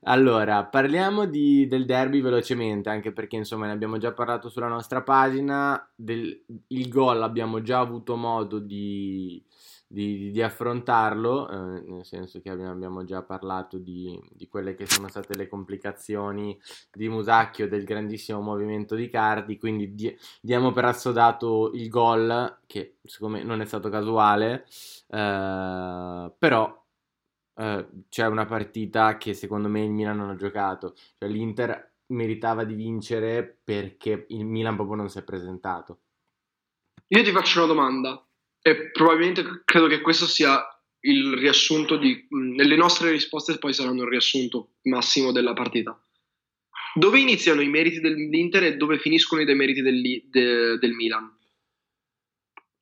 Speaker 1: Allora, parliamo di, del derby velocemente, anche perché insomma ne abbiamo già parlato sulla nostra pagina. Del, il gol abbiamo già avuto modo di, di, di affrontarlo, eh, nel senso che abbiamo, abbiamo già parlato di, quelle che sono state le complicazioni di Musacchio del grandissimo movimento di Cardi, quindi di, diamo per assodato il gol, che secondo me non è stato casuale, eh, però eh, c'è una partita che secondo me il Milan non ha giocato, cioè l'Inter meritava di vincere perché il Milan proprio non si è presentato.
Speaker 2: Io ti faccio una domanda. E probabilmente credo che questo sia il riassunto di... nelle nostre risposte poi saranno il riassunto massimo della partita. Dove iniziano i meriti dell'Inter e dove finiscono i demeriti del, de, del Milan?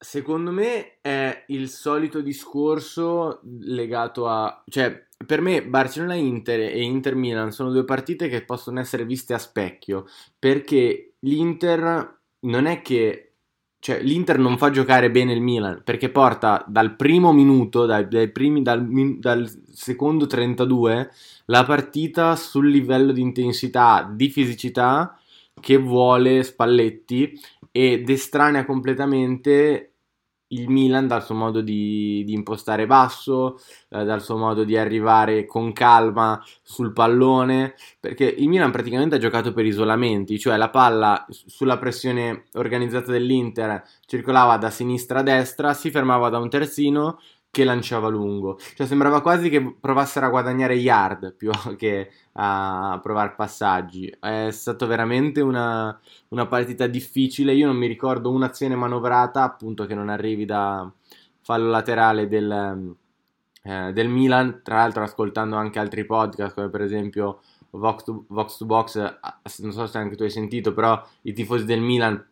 Speaker 1: Secondo me è il solito discorso legato a... cioè, per me Barcellona-Inter e Inter-Milan sono due partite che possono essere viste a specchio, perché l'Inter non è che cioè, l'Inter non fa giocare bene il Milan perché porta dal primo minuto, dai, dai primi, dal, dal, secondo 32, la partita sul livello di intensità, di fisicità che vuole Spalletti ed estranea completamente il Milan dal suo modo di, di impostare basso, eh, dal suo modo di arrivare con calma sul pallone, perché il Milan praticamente ha giocato per isolamenti, cioè la palla sulla pressione organizzata dell'Inter circolava da sinistra a destra, si fermava da un terzino, che lanciava lungo. Cioè sembrava quasi che provassero a guadagnare yard più che a provare passaggi. È stata veramente una, una partita difficile. Io non mi ricordo un'azione manovrata, appunto, che non arrivi da fallo laterale del, eh, del Milan. Tra l'altro, ascoltando anche altri podcast, come per esempio Vox to, Vox to Box, non so se anche tu hai sentito, però i tifosi del Milan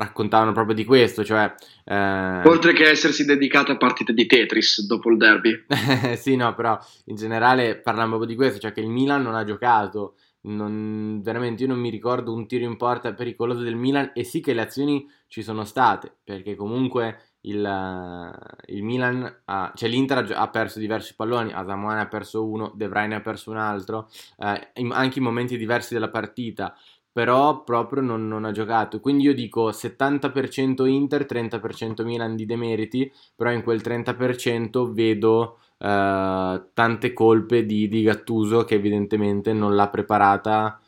Speaker 1: raccontavano proprio di questo, cioè...
Speaker 2: Eh... Oltre che essersi dedicato a partite di Tetris dopo il derby.
Speaker 1: sì, no, però in generale parlavamo proprio di questo, cioè che il Milan non ha giocato, non, veramente io non mi ricordo un tiro in porta pericoloso del Milan e sì che le azioni ci sono state, perché comunque il, il Milan, ha, cioè l'Inter ha, perso diversi palloni, Asamoah ha perso uno, De Vrij ne ha perso un altro, eh, anche in momenti diversi della partita, però proprio non, non, ha giocato. Quindi io dico 70% Inter, 30% Milan di demeriti, però in quel 30% vedo uh, tante colpe di, di, Gattuso che evidentemente non l'ha preparata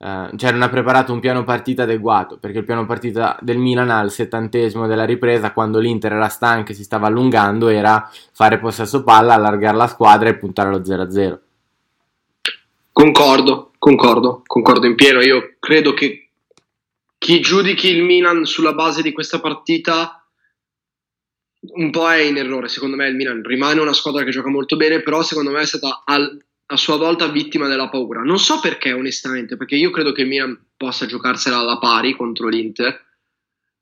Speaker 1: Uh, cioè non ha preparato un piano partita adeguato perché il piano partita del Milan al settantesimo della ripresa quando l'Inter era stanca e si stava allungando era fare possesso palla, allargare la squadra e puntare allo 0-0
Speaker 2: concordo, concordo, concordo in pieno. Io credo che chi giudichi il Milan sulla base di questa partita un po' è in errore. Secondo me il Milan rimane una squadra che gioca molto bene però secondo me è stata al, a sua volta vittima della paura. Non so perché, onestamente, perché io credo che il Milan possa giocarsela alla pari contro l'Inter,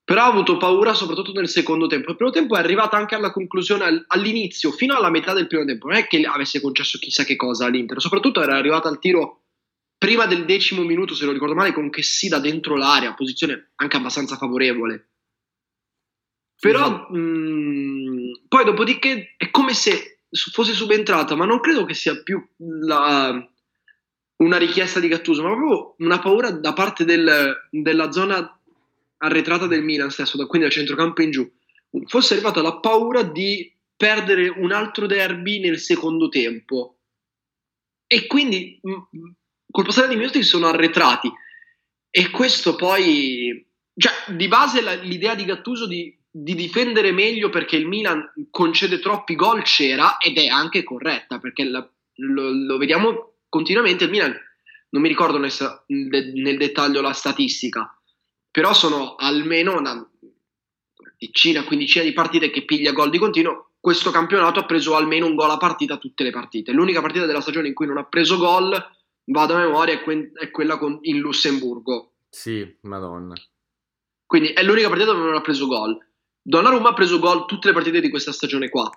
Speaker 2: però ha avuto paura soprattutto nel secondo tempo. Il primo tempo è arrivata anche alla conclusione all'inizio, fino alla metà del primo tempo. Non è che avesse concesso chissà che cosa all'Inter, soprattutto era arrivata al tiro prima del decimo minuto, se non ricordo male, con che sì da dentro l'area, posizione anche abbastanza favorevole. Però mh, mm, poi dopodiché è come se fosse subentrata, ma non credo che sia più la, una richiesta di Gattuso, ma proprio una paura da parte del, della zona arretrata del Milan stesso, quindi dal centrocampo in giù. Fosse arrivata la paura di perdere un altro derby nel secondo tempo. E quindi col passare dei minuti si sono arretrati. E questo poi. Cioè, di base la, l'idea di Gattuso di di difendere meglio perché il Milan concede troppi gol c'era ed è anche corretta perché la, lo, lo, vediamo continuamente il Milan non mi ricordo nel, nel, dettaglio la statistica però sono almeno una decina, quindicina di partite che piglia gol di continuo. Questo campionato ha preso almeno un gol a partita tutte le partite. L'unica partita della stagione in cui non ha preso gol vado a memoria è, que- è quella con, in Lussemburgo.
Speaker 1: Sì, madonna.
Speaker 2: Quindi è l'unica partita dove non ha preso gol. Donnarumma ha preso gol tutte le partite di questa stagione qua.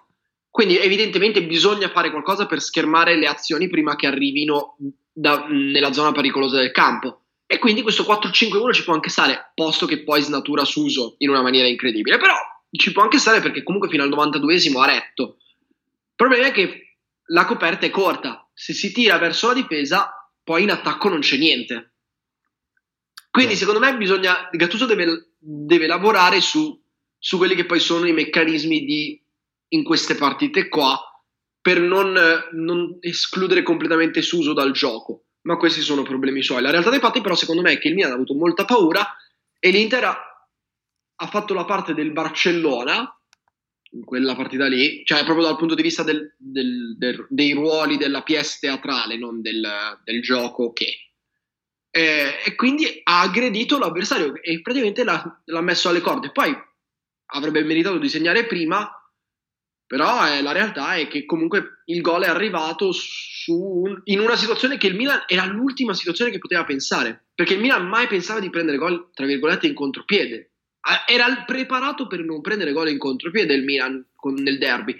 Speaker 2: Quindi evidentemente bisogna fare qualcosa per schermare le azioni prima che arrivino da, nella zona pericolosa del campo. E quindi questo 4-5-1 ci può anche stare, posto che poi snatura Suso in una maniera incredibile. Però ci può anche stare perché comunque fino al 92esimo ha retto. Il problema è che la coperta è corta. Se si tira verso la difesa, poi in attacco non c'è niente. Quindi secondo me bisogna, Gattuso deve, deve lavorare su su quelli che poi sono i meccanismi di, in queste partite qua per non, non escludere completamente Suso dal gioco. Ma questi sono problemi suoi. La realtà dei fatti, però, secondo me è che il Milan ha avuto molta paura e l'Inter ha, fatto la parte del Barcellona in quella partita lì, cioè proprio dal punto di vista del, del, del, dei ruoli della PS teatrale, non del, gioco che. Eh, e quindi ha aggredito l'avversario e praticamente l'ha, l'ha messo alle corde. Poi avrebbe meritato di segnare prima, però eh, la realtà è che comunque il gol è arrivato un, in una situazione che il Milan era l'ultima situazione che poteva pensare, perché il Milan mai pensava di prendere gol, tra virgolette, in contropiede. Era preparato per non prendere gol in contropiede il Milan con, nel derby,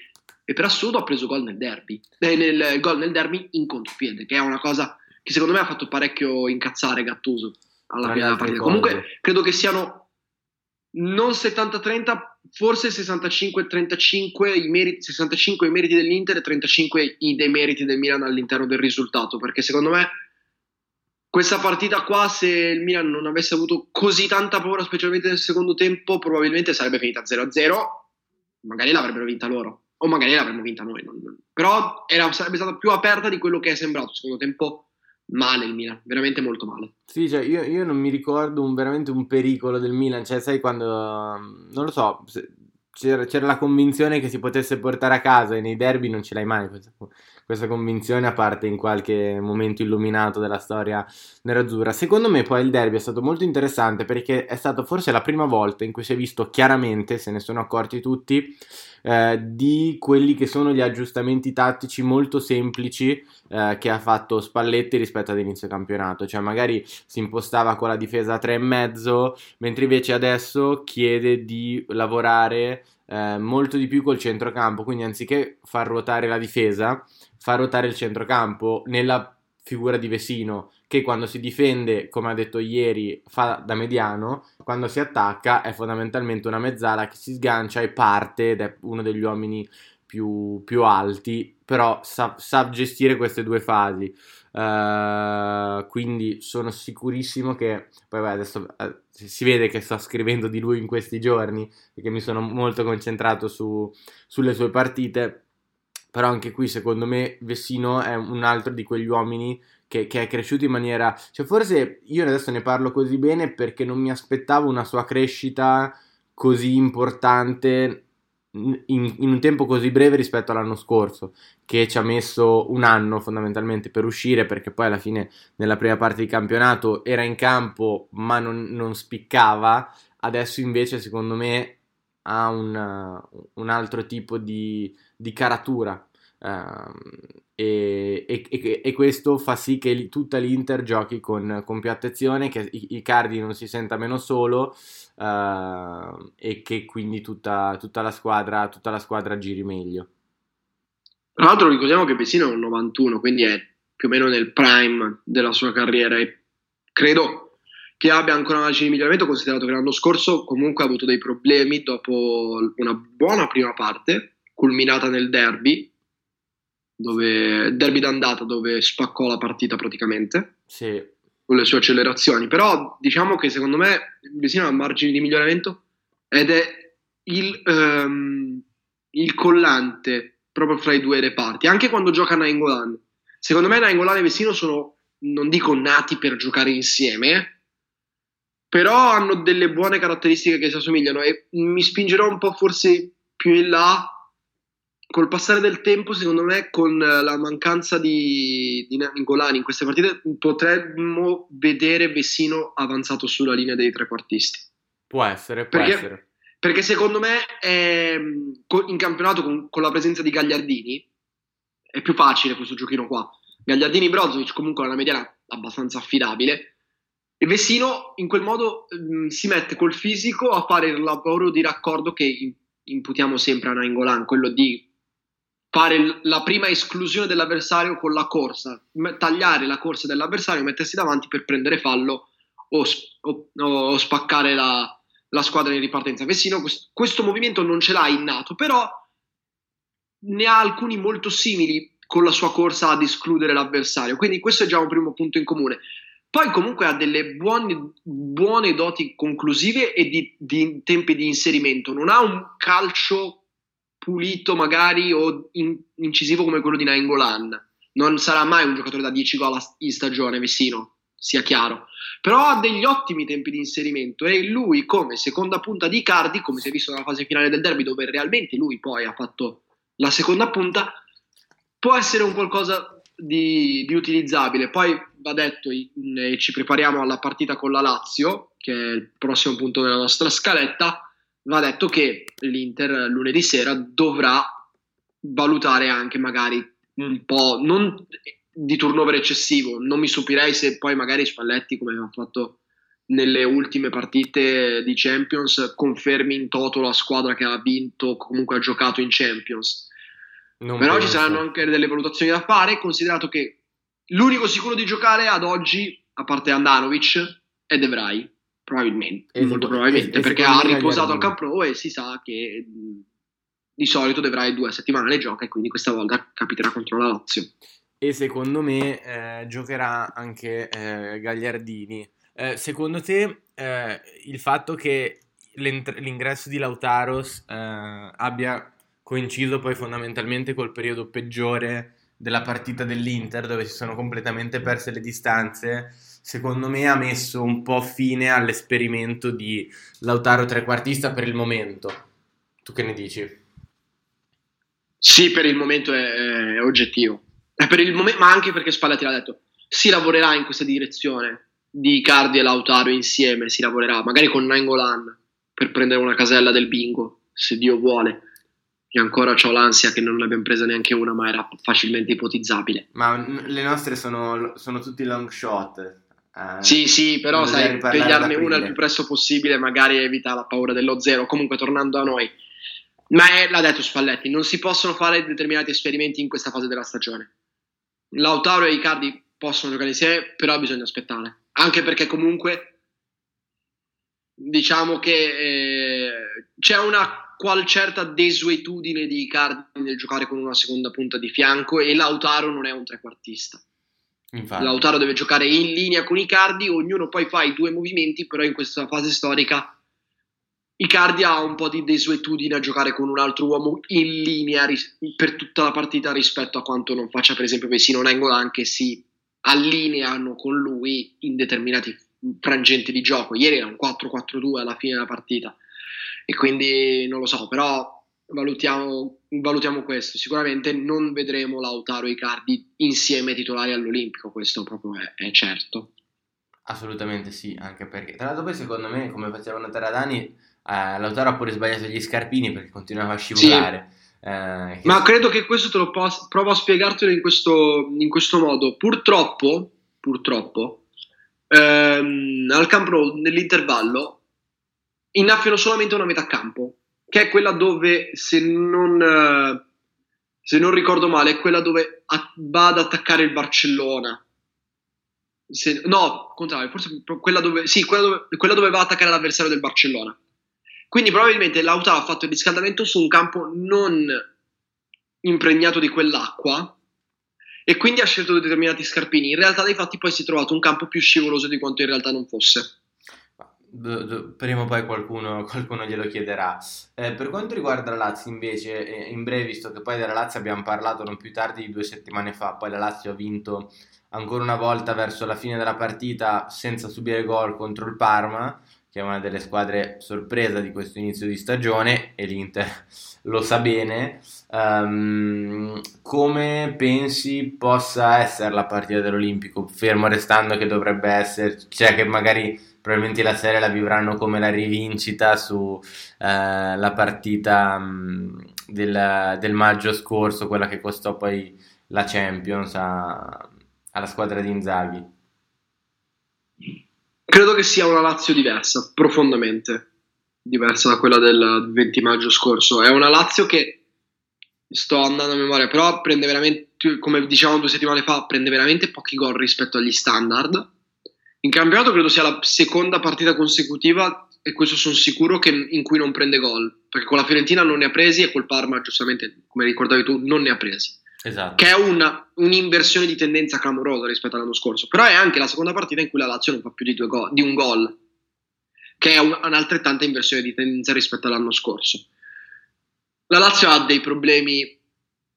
Speaker 2: e per assurdo ha preso gol nel derby, eh, nel, gol nel derby in contropiede, che è una cosa che secondo me ha fatto parecchio incazzare Gattuso alla fine della partita. Comunque credo che siano non 70-30, forse 65-35 i meriti, 65 i meriti dell'Inter e 35 i demeriti del Milan all'interno del risultato, perché secondo me questa partita qua, se il Milan non avesse avuto così tanta paura, specialmente nel secondo tempo, probabilmente sarebbe finita 0-0, magari l'avrebbero vinta loro, o magari l'avremmo vinta noi, non... però era, sarebbe stata più aperta di quello che è sembrato, secondo tempo male il Milan, veramente molto male.
Speaker 1: Sì, cioè io, io non mi ricordo un, veramente un pericolo del Milan, cioè sai quando, non lo so, c'era, c'era, la convinzione che si potesse portare a casa e nei derby non ce l'hai mai questa, questa convinzione a parte in qualche momento illuminato della storia nerazzurra. Secondo me poi il derby è stato molto interessante perché è stata forse la prima volta in cui si è visto chiaramente, se ne sono accorti tutti, eh, di quelli che sono gli aggiustamenti tattici molto semplici eh, che ha fatto Spalletti rispetto ad inizio campionato, cioè magari si impostava con la difesa a 3,5 mentre invece adesso chiede di lavorare eh, molto di più col centrocampo, quindi anziché far ruotare la difesa, fa ruotare il centrocampo nella figura di Vesino che quando si difende, come ha detto ieri, fa da mediano, quando si attacca è fondamentalmente una mezzala che si sgancia e parte ed è uno degli uomini più, più alti, però sa, sa, gestire queste due fasi. Uh, quindi sono sicurissimo che poi beh, adesso uh, si vede che sto scrivendo di lui in questi giorni perché mi sono molto concentrato su, sulle sue partite però anche qui secondo me Vessino è un altro di quegli uomini che, che, è cresciuto in maniera... Cioè forse io adesso ne parlo così bene perché non mi aspettavo una sua crescita così importante in, in, un tempo così breve rispetto all'anno scorso, che ci ha messo un anno fondamentalmente per uscire, perché poi alla fine nella prima parte di campionato era in campo ma non, non spiccava, adesso invece secondo me ha un, un altro tipo di, di caratura. Uh, e, e, e, questo fa sì che tutta l'Inter giochi con, con più attenzione, che Icardi non si senta meno solo uh, e che quindi tutta, tutta, la squadra, tutta la squadra giri meglio.
Speaker 2: Tra l'altro ricordiamo che Pessino è un 91, quindi è più o meno nel prime della sua carriera e credo che abbia ancora una margine di miglioramento considerato che l'anno scorso comunque ha avuto dei problemi dopo una buona prima parte culminata nel derby dove derby d'andata dove spaccò la partita praticamente
Speaker 1: sì.
Speaker 2: con le sue accelerazioni però diciamo che secondo me Vesino ha margini di miglioramento ed è il, um, il collante proprio fra i due reparti anche quando gioca Nainggolan secondo me Nainggolan e Vesino sono non dico nati per giocare insieme però hanno delle buone caratteristiche che si assomigliano e mi spingerò un po' forse più in là col passare del tempo, secondo me, con la mancanza di, di Nangolani in queste partite, potremmo vedere Vessino avanzato sulla linea dei trequartisti.
Speaker 1: Può essere, può
Speaker 2: perché,
Speaker 1: essere.
Speaker 2: Perché secondo me è, in campionato con, con, la presenza di Gagliardini è più facile questo giochino qua. Gagliardini Brozovic comunque ha una mediana abbastanza affidabile. E Vessino in quel modo mh, si mette col fisico a fare il lavoro di raccordo che imputiamo sempre a Nainggolan, quello di fare la prima esclusione dell'avversario con la corsa, tagliare la corsa dell'avversario, mettersi davanti per prendere fallo o, o, o spaccare la, la, squadra in ripartenza. Vessino questo, questo movimento non ce l'ha innato, però ne ha alcuni molto simili con la sua corsa ad escludere l'avversario, quindi questo è già un primo punto in comune. Poi comunque ha delle buone, buone doti conclusive e di, di tempi di inserimento, non ha un calcio pulito magari o in, incisivo come quello di Nainggolan. Non sarà mai un giocatore da 10 gol in stagione, Vessino, sia chiaro. Però ha degli ottimi tempi di inserimento e lui come seconda punta di Cardi, come si è visto nella fase finale del derby, dove realmente lui poi ha fatto la seconda punta, può essere un qualcosa di, di utilizzabile. Poi va detto, ci prepariamo alla partita con la Lazio, che è il prossimo punto della nostra scaletta va detto che l'Inter lunedì sera dovrà valutare anche magari un po' non di turnover eccessivo. Non mi stupirei se poi magari Spalletti, come ha fatto nelle ultime partite di Champions, confermi in toto la squadra che ha vinto, comunque ha giocato in Champions. Non Però penso. ci saranno anche delle valutazioni da fare, considerato che l'unico sicuro di giocare ad oggi, a parte Andanovic, è De Vrij. Probabilmente, esatto. molto probabilmente, perché ha riposato al Camp Nou e si sa che di solito dovrà due settimane le gioca e quindi questa volta capiterà contro la Lazio.
Speaker 1: E secondo me eh, giocherà anche eh, Gagliardini. Eh, secondo te eh, il fatto che l'ingresso di Lautaros eh, abbia coinciso poi fondamentalmente col periodo peggiore della partita dell'Inter dove si sono completamente perse le distanze secondo me ha messo un po' fine all'esperimento di Lautaro trequartista per il momento. Tu che ne dici?
Speaker 2: Sì, per il momento è, è oggettivo. È il momen- ma anche perché Spalletti l'ha detto, si lavorerà in questa direzione di Cardi e Lautaro insieme, si lavorerà magari con Nangolan per prendere una casella del bingo, se Dio vuole. E ancora ho l'ansia che non ne abbiamo presa neanche una, ma era facilmente ipotizzabile.
Speaker 1: Ma le nostre sono, sono tutti long shot.
Speaker 2: Eh, sì, sì, però sai, pigliarne una il più presto possibile magari evita la paura dello zero. Comunque, tornando a noi, ma è, l'ha detto Spalletti, non si possono fare determinati esperimenti in questa fase della stagione. Lautaro e Icardi possono giocare insieme, però bisogna aspettare. Anche perché comunque diciamo che eh, c'è una qual certa desuetudine di Icardi nel giocare con una seconda punta di fianco e Lautaro non è un trequartista. Infatti. Lautaro deve giocare in linea con Icardi, ognuno poi fa i due movimenti, però in questa fase storica Icardi ha un po' di desuetudine a giocare con un altro uomo in linea ris- per tutta la partita rispetto a quanto non faccia per esempio Vesino Nengola, anche sì allineano con lui in determinati frangenti di gioco. Ieri era un 4-4-2 alla fine della partita e quindi non lo so, però valutiamo, valutiamo questo. Sicuramente non vedremo Lautaro e Icardi insieme titolari all'Olimpico, questo proprio è, è certo.
Speaker 1: Assolutamente sì, anche perché tra l'altro poi secondo me, come faceva notare Dani, eh, Lautaro ha pure sbagliato gli scarpini perché continuava a scivolare. Sì.
Speaker 2: Eh, Ma credo che questo te lo posso, provo a spiegartelo in questo, in questo modo. Purtroppo, purtroppo, ehm, al Camp nell'intervallo innaffiano solamente una metà campo, che è quella dove, se non, eh, se non ricordo male, è quella dove va ad attaccare il Barcellona. Se, no, contrario, forse quella dove, sì, quella dove, quella dove va ad attaccare l'avversario del Barcellona. Quindi probabilmente Lautaro ha fatto il riscaldamento su un campo non impregnato di quell'acqua e quindi ha scelto determinati scarpini. In realtà dei fatti poi si è trovato un campo più scivoloso di quanto in realtà non fosse.
Speaker 1: Prima o poi qualcuno, qualcuno glielo chiederà. Eh, per quanto riguarda la Lazio, invece, eh, in breve, visto che poi della Lazio abbiamo parlato non più tardi di due settimane fa, poi la Lazio ha vinto ancora una volta verso la fine della partita senza subire gol contro il Parma che è una delle squadre sorpresa di questo inizio di stagione e l'Inter lo sa bene. Um, come pensi possa essere la partita dell'Olimpico? Fermo restando che dovrebbe essere, cioè che magari probabilmente la serie la vivranno come la rivincita sulla eh, partita um, del, del, maggio scorso, quella che costò poi la Champions a, alla squadra di Inzaghi.
Speaker 2: Credo che sia una Lazio diversa, profondamente diversa da quella del 20 maggio scorso. È una Lazio che sto andando a memoria, però prende veramente, come dicevamo due settimane fa, prende veramente pochi gol rispetto agli standard. In campionato credo sia la seconda partita consecutiva, e questo sono sicuro, che, in cui non prende gol, perché con la Fiorentina non ne ha presi e col Parma, giustamente, come ricordavi tu, non ne ha presi. Esatto. Che è una, un'inversione di tendenza clamorosa rispetto all'anno scorso. Però è anche la seconda partita in cui la Lazio non fa più di, go- di un gol, che è un, un'altrettanta inversione di tendenza rispetto all'anno scorso. La Lazio ha dei problemi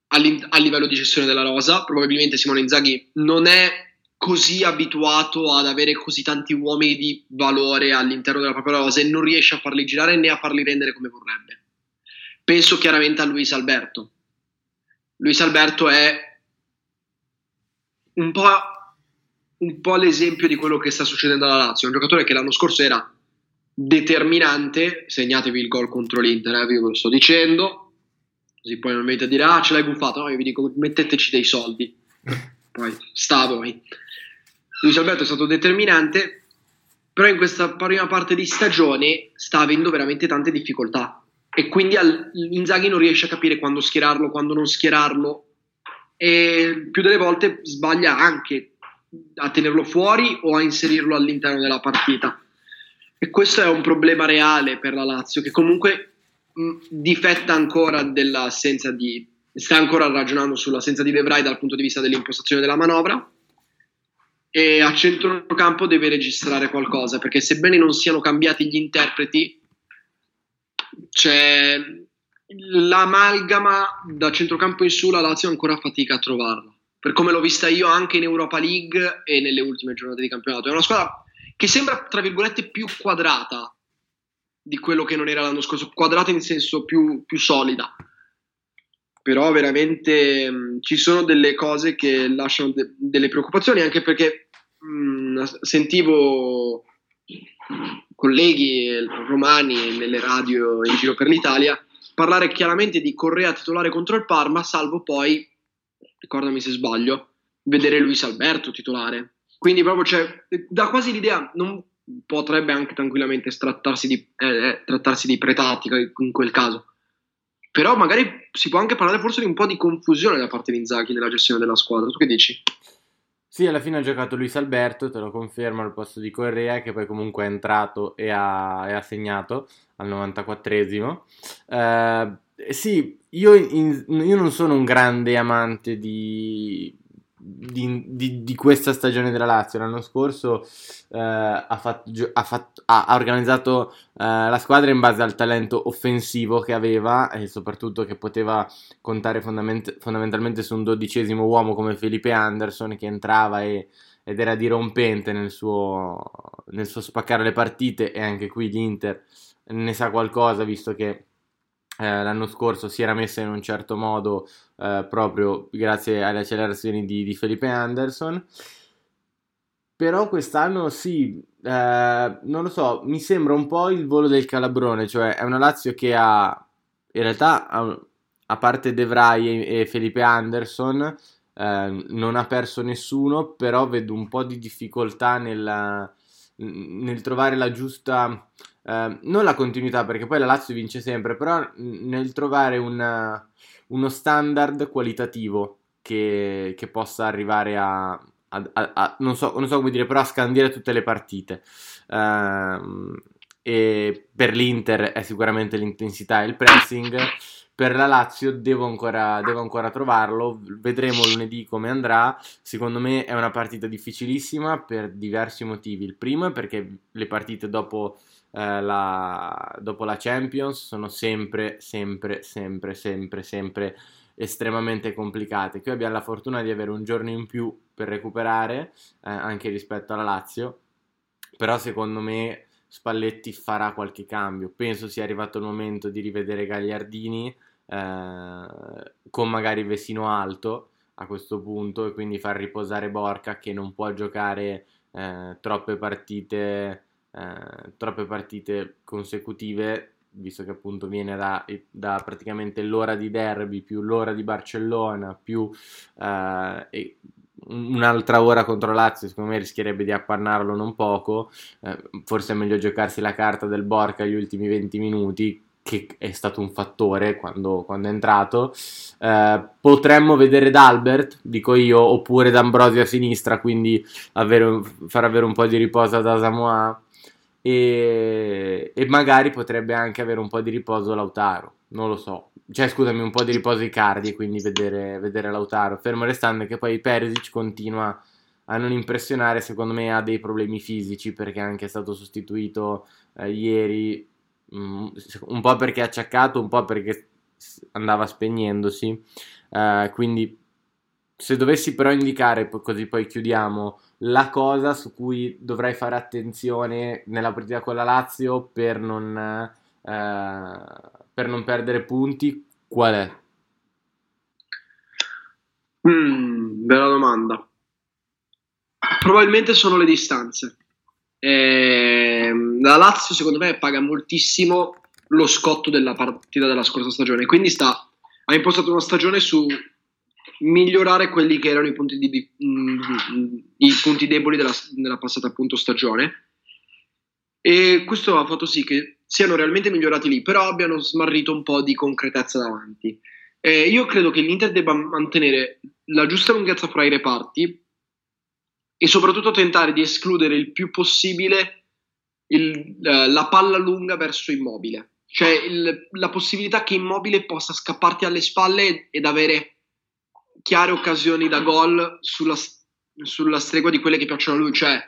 Speaker 2: a livello di gestione della rosa. Probabilmente Simone Inzaghi non è così abituato ad avere così tanti uomini di valore all'interno della propria rosa e non riesce a farli girare né a farli rendere come vorrebbe. Penso chiaramente a Luis Alberto, Luis Alberto è un po', un po' l'esempio di quello che sta succedendo alla Lazio. Un giocatore che l'anno scorso era determinante, segnatevi il gol contro l'Inter, eh, vi lo sto dicendo, così poi non venite a dire ah ce l'hai buffato, no, io vi dico metteteci dei soldi, poi sta a voi. Luis Alberto è stato determinante, però in questa prima parte di stagione sta avendo veramente tante difficoltà e quindi al, Inzaghi non riesce a capire quando schierarlo, quando non schierarlo e più delle volte sbaglia anche a tenerlo fuori o a inserirlo all'interno della partita. E questo è un problema reale per la Lazio che comunque mh, difetta ancora dell'assenza di sta ancora ragionando sull'assenza di De dal punto di vista dell'impostazione della manovra. E a centrocampo deve registrare qualcosa perché sebbene non siano cambiati gli interpreti c'è l'amalgama da centrocampo in su la Lazio ancora fatica a trovarla. Per come l'ho vista io anche in Europa League e nelle ultime giornate di campionato. È una squadra che sembra tra virgolette più quadrata di quello che non era l'anno scorso. Quadrata in senso più, più solida però veramente mh, ci sono delle cose che lasciano de- delle preoccupazioni anche perché mh, sentivo colleghi romani nelle radio in giro per l'Italia parlare chiaramente di Correa titolare contro il Parma, salvo poi, ricordami se sbaglio, vedere Luis Alberto titolare. Quindi proprio c'è, da quasi l'idea, non potrebbe anche tranquillamente trattarsi di, eh, eh, trattarsi di pretattica in quel caso. Però magari si può anche parlare forse di un po' di confusione da parte di Inzaghi nella gestione della squadra. Tu che dici?
Speaker 1: Sì, alla fine ha giocato Luis Alberto, te lo confermo, al posto di Correa, che poi comunque è entrato e ha, e ha segnato al 94esimo. Uh, sì, io, in, io, non sono un grande amante di, di, di, di, questa stagione della Lazio. L'anno scorso eh, ha, fatto, ha, fatto, ha, organizzato eh, la squadra in base al talento offensivo che aveva e soprattutto che poteva contare fondament- fondamentalmente su un dodicesimo uomo come Felipe Anderson che entrava e, ed era dirompente nel suo, nel suo spaccare le partite e anche qui l'Inter ne sa qualcosa visto che eh, l'anno scorso si era messa in un certo modo eh, proprio grazie alle accelerazioni di, di, Felipe Anderson. Però quest'anno sì, eh, non lo so, mi sembra un po' il volo del calabrone, cioè è una Lazio che ha, in realtà, a parte De Vrij e, Felipe Anderson, eh, non ha perso nessuno, però vedo un po' di difficoltà nella, nel trovare la giusta Ehm, non la continuità perché poi la Lazio vince sempre, però nel trovare una, uno standard qualitativo che, che possa arrivare a, a, a, non, so, non so come dire, però a scandire tutte le partite. Uh, e per l'Inter è sicuramente l'intensità e il pressing. Per la Lazio devo ancora, devo ancora trovarlo, vedremo lunedì come andrà. Secondo me è una partita difficilissima per diversi motivi. Il primo è perché le partite dopo eh, la, dopo la Champions sono sempre, sempre, sempre, sempre, sempre estremamente complicate. Qui abbiamo la fortuna di avere un giorno in più per recuperare, eh, anche rispetto alla Lazio, però secondo me Spalletti farà qualche cambio. Penso sia arrivato il momento di rivedere Gagliardini eh, con magari Vesino alto a questo punto e quindi far riposare Borca che non può giocare eh, troppe partite eh, troppe partite consecutive, visto che appunto viene da, da, praticamente l'ora di derby più l'ora di Barcellona più eh, un'altra ora contro Lazio, secondo me rischierebbe di appannarlo non poco. Eh, forse è meglio giocarsi la carta del Borca gli ultimi 20 minuti, che è stato un fattore quando, quando è entrato. Eh, potremmo vedere D'Albert, dico io, oppure D'Ambrosio a sinistra, quindi avere, far avere un po' di riposo da Samoa e, e, magari potrebbe anche avere un po' di riposo Lautaro, non lo so. Cioè, scusami, un po' di riposo Icardi quindi vedere, vedere Lautaro. Fermo restando che poi Perisic continua a non impressionare, secondo me ha dei problemi fisici perché è anche stato sostituito eh, ieri, mm, un po' perché è acciaccato, un po' perché andava spegnendosi. Uh, quindi se dovessi però indicare, così poi chiudiamo, la cosa su cui dovrai fare attenzione nella partita con la Lazio per non, eh, per non perdere punti, qual è?
Speaker 2: Mm, bella domanda. Probabilmente sono le distanze. Eh, la Lazio, secondo me, paga moltissimo lo scotto della partita della scorsa stagione. Quindi sta, ha impostato una stagione su migliorare quelli che erano i punti, di, mm, i punti deboli della, della, passata appunto stagione e questo ha fatto sì che siano realmente migliorati lì però abbiano smarrito un po' di concretezza davanti. Eh, io credo che l'Inter debba mantenere la giusta lunghezza fra i reparti e soprattutto tentare di escludere il più possibile il, la palla lunga verso Immobile. Cioè il, la possibilità che Immobile possa scapparti alle spalle ed avere chiare occasioni da gol sulla, sulla stregua di quelle che piacciono a lui, cioè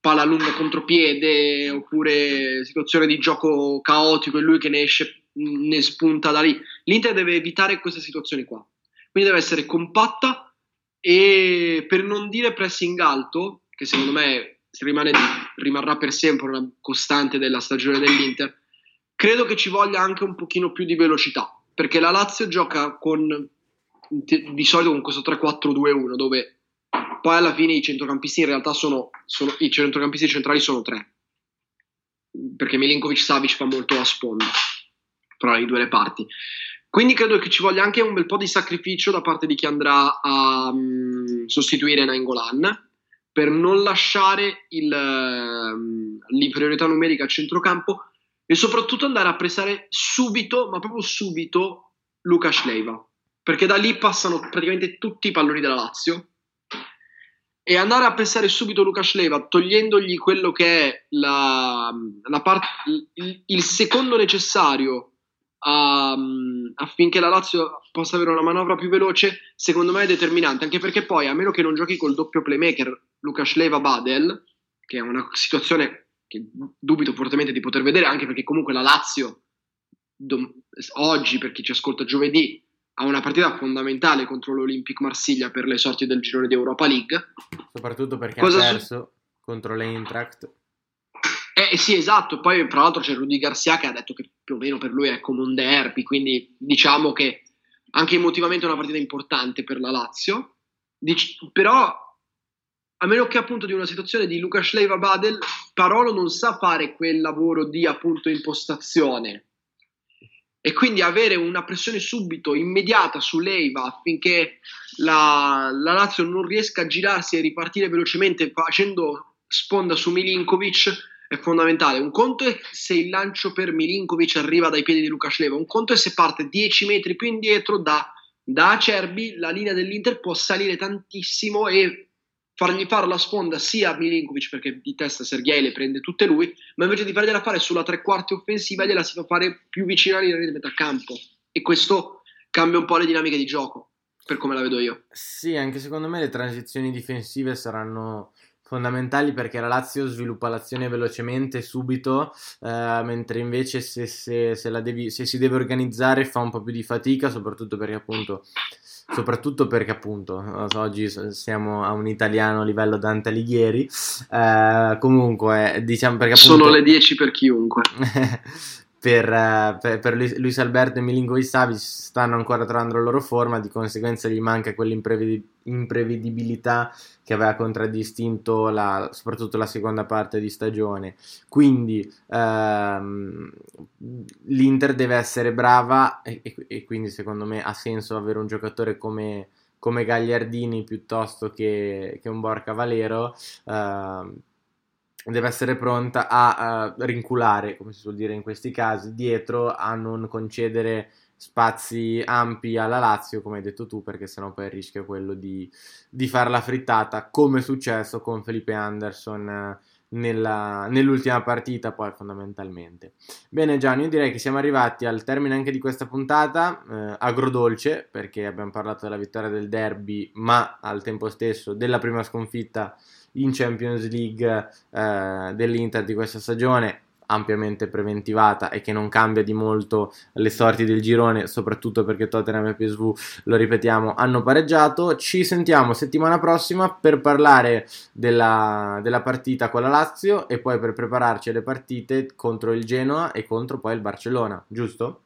Speaker 2: palla lunga contropiede oppure situazione di gioco caotico e lui che ne esce, ne spunta da lì. L'Inter deve evitare queste situazioni qua. Quindi deve essere compatta e per non dire pressing alto, che secondo me rimane, rimarrà per sempre una costante della stagione dell'Inter, credo che ci voglia anche un pochino più di velocità, perché la Lazio gioca con di solito con questo 3-4-2-1 dove poi alla fine i centrocampisti in realtà sono, sono i centrocampisti centrali sono tre perché Milinkovic Savic fa molto a sponda tra i due reparti quindi credo che ci voglia anche un bel po' di sacrificio da parte di chi andrà a um, sostituire Nainggolan per non lasciare il, um, l'inferiorità numerica al centrocampo e soprattutto andare a pressare subito, ma proprio subito, Luca Leiva perché da lì passano praticamente tutti i palloni della Lazio. E andare a pensare subito Luca Leva, togliendogli quello che è la, la part, il, il, secondo necessario um, affinché la Lazio possa avere una manovra più veloce, secondo me è determinante, anche perché poi, a meno che non giochi col doppio playmaker Lukas Leva-Badel, che è una situazione che dubito fortemente di poter vedere, anche perché comunque la Lazio dom- oggi, per chi ci ascolta giovedì, ha una partita fondamentale contro l'Olympic Marsiglia per le sorti del girone di Europa League.
Speaker 1: Soprattutto perché Cosa ha perso su- contro l'Eintracht.
Speaker 2: Eh sì, esatto. Poi, tra l'altro, c'è Rudy Garcia che ha detto che più o meno per lui è come un derby. Quindi diciamo che anche emotivamente è una partita importante per la Lazio. Dic- però, a meno che appunto di una situazione di Luca Schleiva Badel, Parolo non sa fare quel lavoro di appunto impostazione e quindi avere una pressione subito, immediata su Leiva affinché la, la Lazio non riesca a girarsi e ripartire velocemente facendo sponda su Milinkovic è fondamentale. Un conto è se il lancio per Milinkovic arriva dai piedi di Luca Leva, un conto è se parte 10 metri più indietro da, da Acerbi, la linea dell'Inter può salire tantissimo e fargli fare la sponda sia a Milinkovic perché di testa Sergei le prende tutte lui, ma invece di fargliela fare sulla tre quarti offensiva gliela si fa fare più vicina linea di metà campo e questo cambia un po' le dinamiche di gioco per come la vedo io.
Speaker 1: Sì, anche secondo me le transizioni difensive saranno fondamentali perché la Lazio sviluppa l'azione velocemente, subito, eh, mentre invece se, se, se, devi, se, si deve organizzare fa un po' più di fatica, soprattutto perché appunto, soprattutto perché appunto oggi siamo a un italiano a livello Dante Alighieri, eh, comunque diciamo perché appunto...
Speaker 2: Sono le 10 per chiunque.
Speaker 1: per, eh, per, per, Luis Alberto e Milinkovic Savic stanno ancora trovando la loro forma, di conseguenza gli manca quell'imprevedibilità che aveva contraddistinto la, soprattutto la seconda parte di stagione. Quindi ehm, l'Inter deve essere brava e, e, e, quindi secondo me ha senso avere un giocatore come, come Gagliardini piuttosto che, che un Borca Valero. Ehm, deve essere pronta a, uh, rinculare, come si suol dire in questi casi, dietro a non concedere spazi ampi alla Lazio, come hai detto tu, perché sennò poi il rischio è quello di, di fare la frittata, come è successo con Felipe Anderson eh, nella, nell'ultima partita, poi fondamentalmente. Bene Gianni, io direi che siamo arrivati al termine anche di questa puntata, eh, agrodolce, perché abbiamo parlato della vittoria del derby, ma al tempo stesso della prima sconfitta in Champions League eh, dell'Inter di questa stagione ampiamente preventivata e che non cambia di molto le sorti del girone, soprattutto perché Tottenham e PSV, lo ripetiamo, hanno pareggiato. Ci sentiamo settimana prossima per parlare della, della partita con la Lazio e poi per prepararci alle partite contro il Genoa e contro poi il Barcellona, giusto?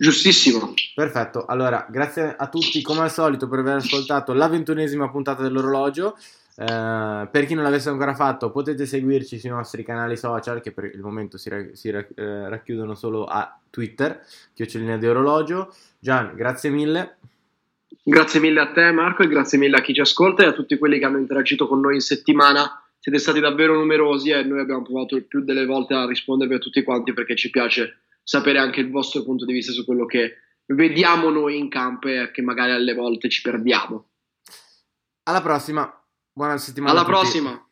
Speaker 2: Giustissimo.
Speaker 1: Perfetto, allora grazie a tutti come al solito per aver ascoltato la ventunesima puntata dell'orologio. Uh, per chi non l'avesse ancora fatto, potete seguirci sui nostri canali social che per il momento si, ra- si ra- eh, racchiudono solo a Twitter, chiocciolina di orologio. Gian, grazie mille.
Speaker 2: Grazie mille a te Marco e grazie mille a chi ci ascolta e a tutti quelli che hanno interagito con noi in settimana. Siete stati davvero numerosi e noi abbiamo provato il più delle volte a rispondervi a tutti quanti perché ci piace sapere anche il vostro punto di vista su quello che vediamo noi in campo e che magari alle volte ci perdiamo.
Speaker 1: Alla prossima! Buona settimana.
Speaker 2: Alla prossima.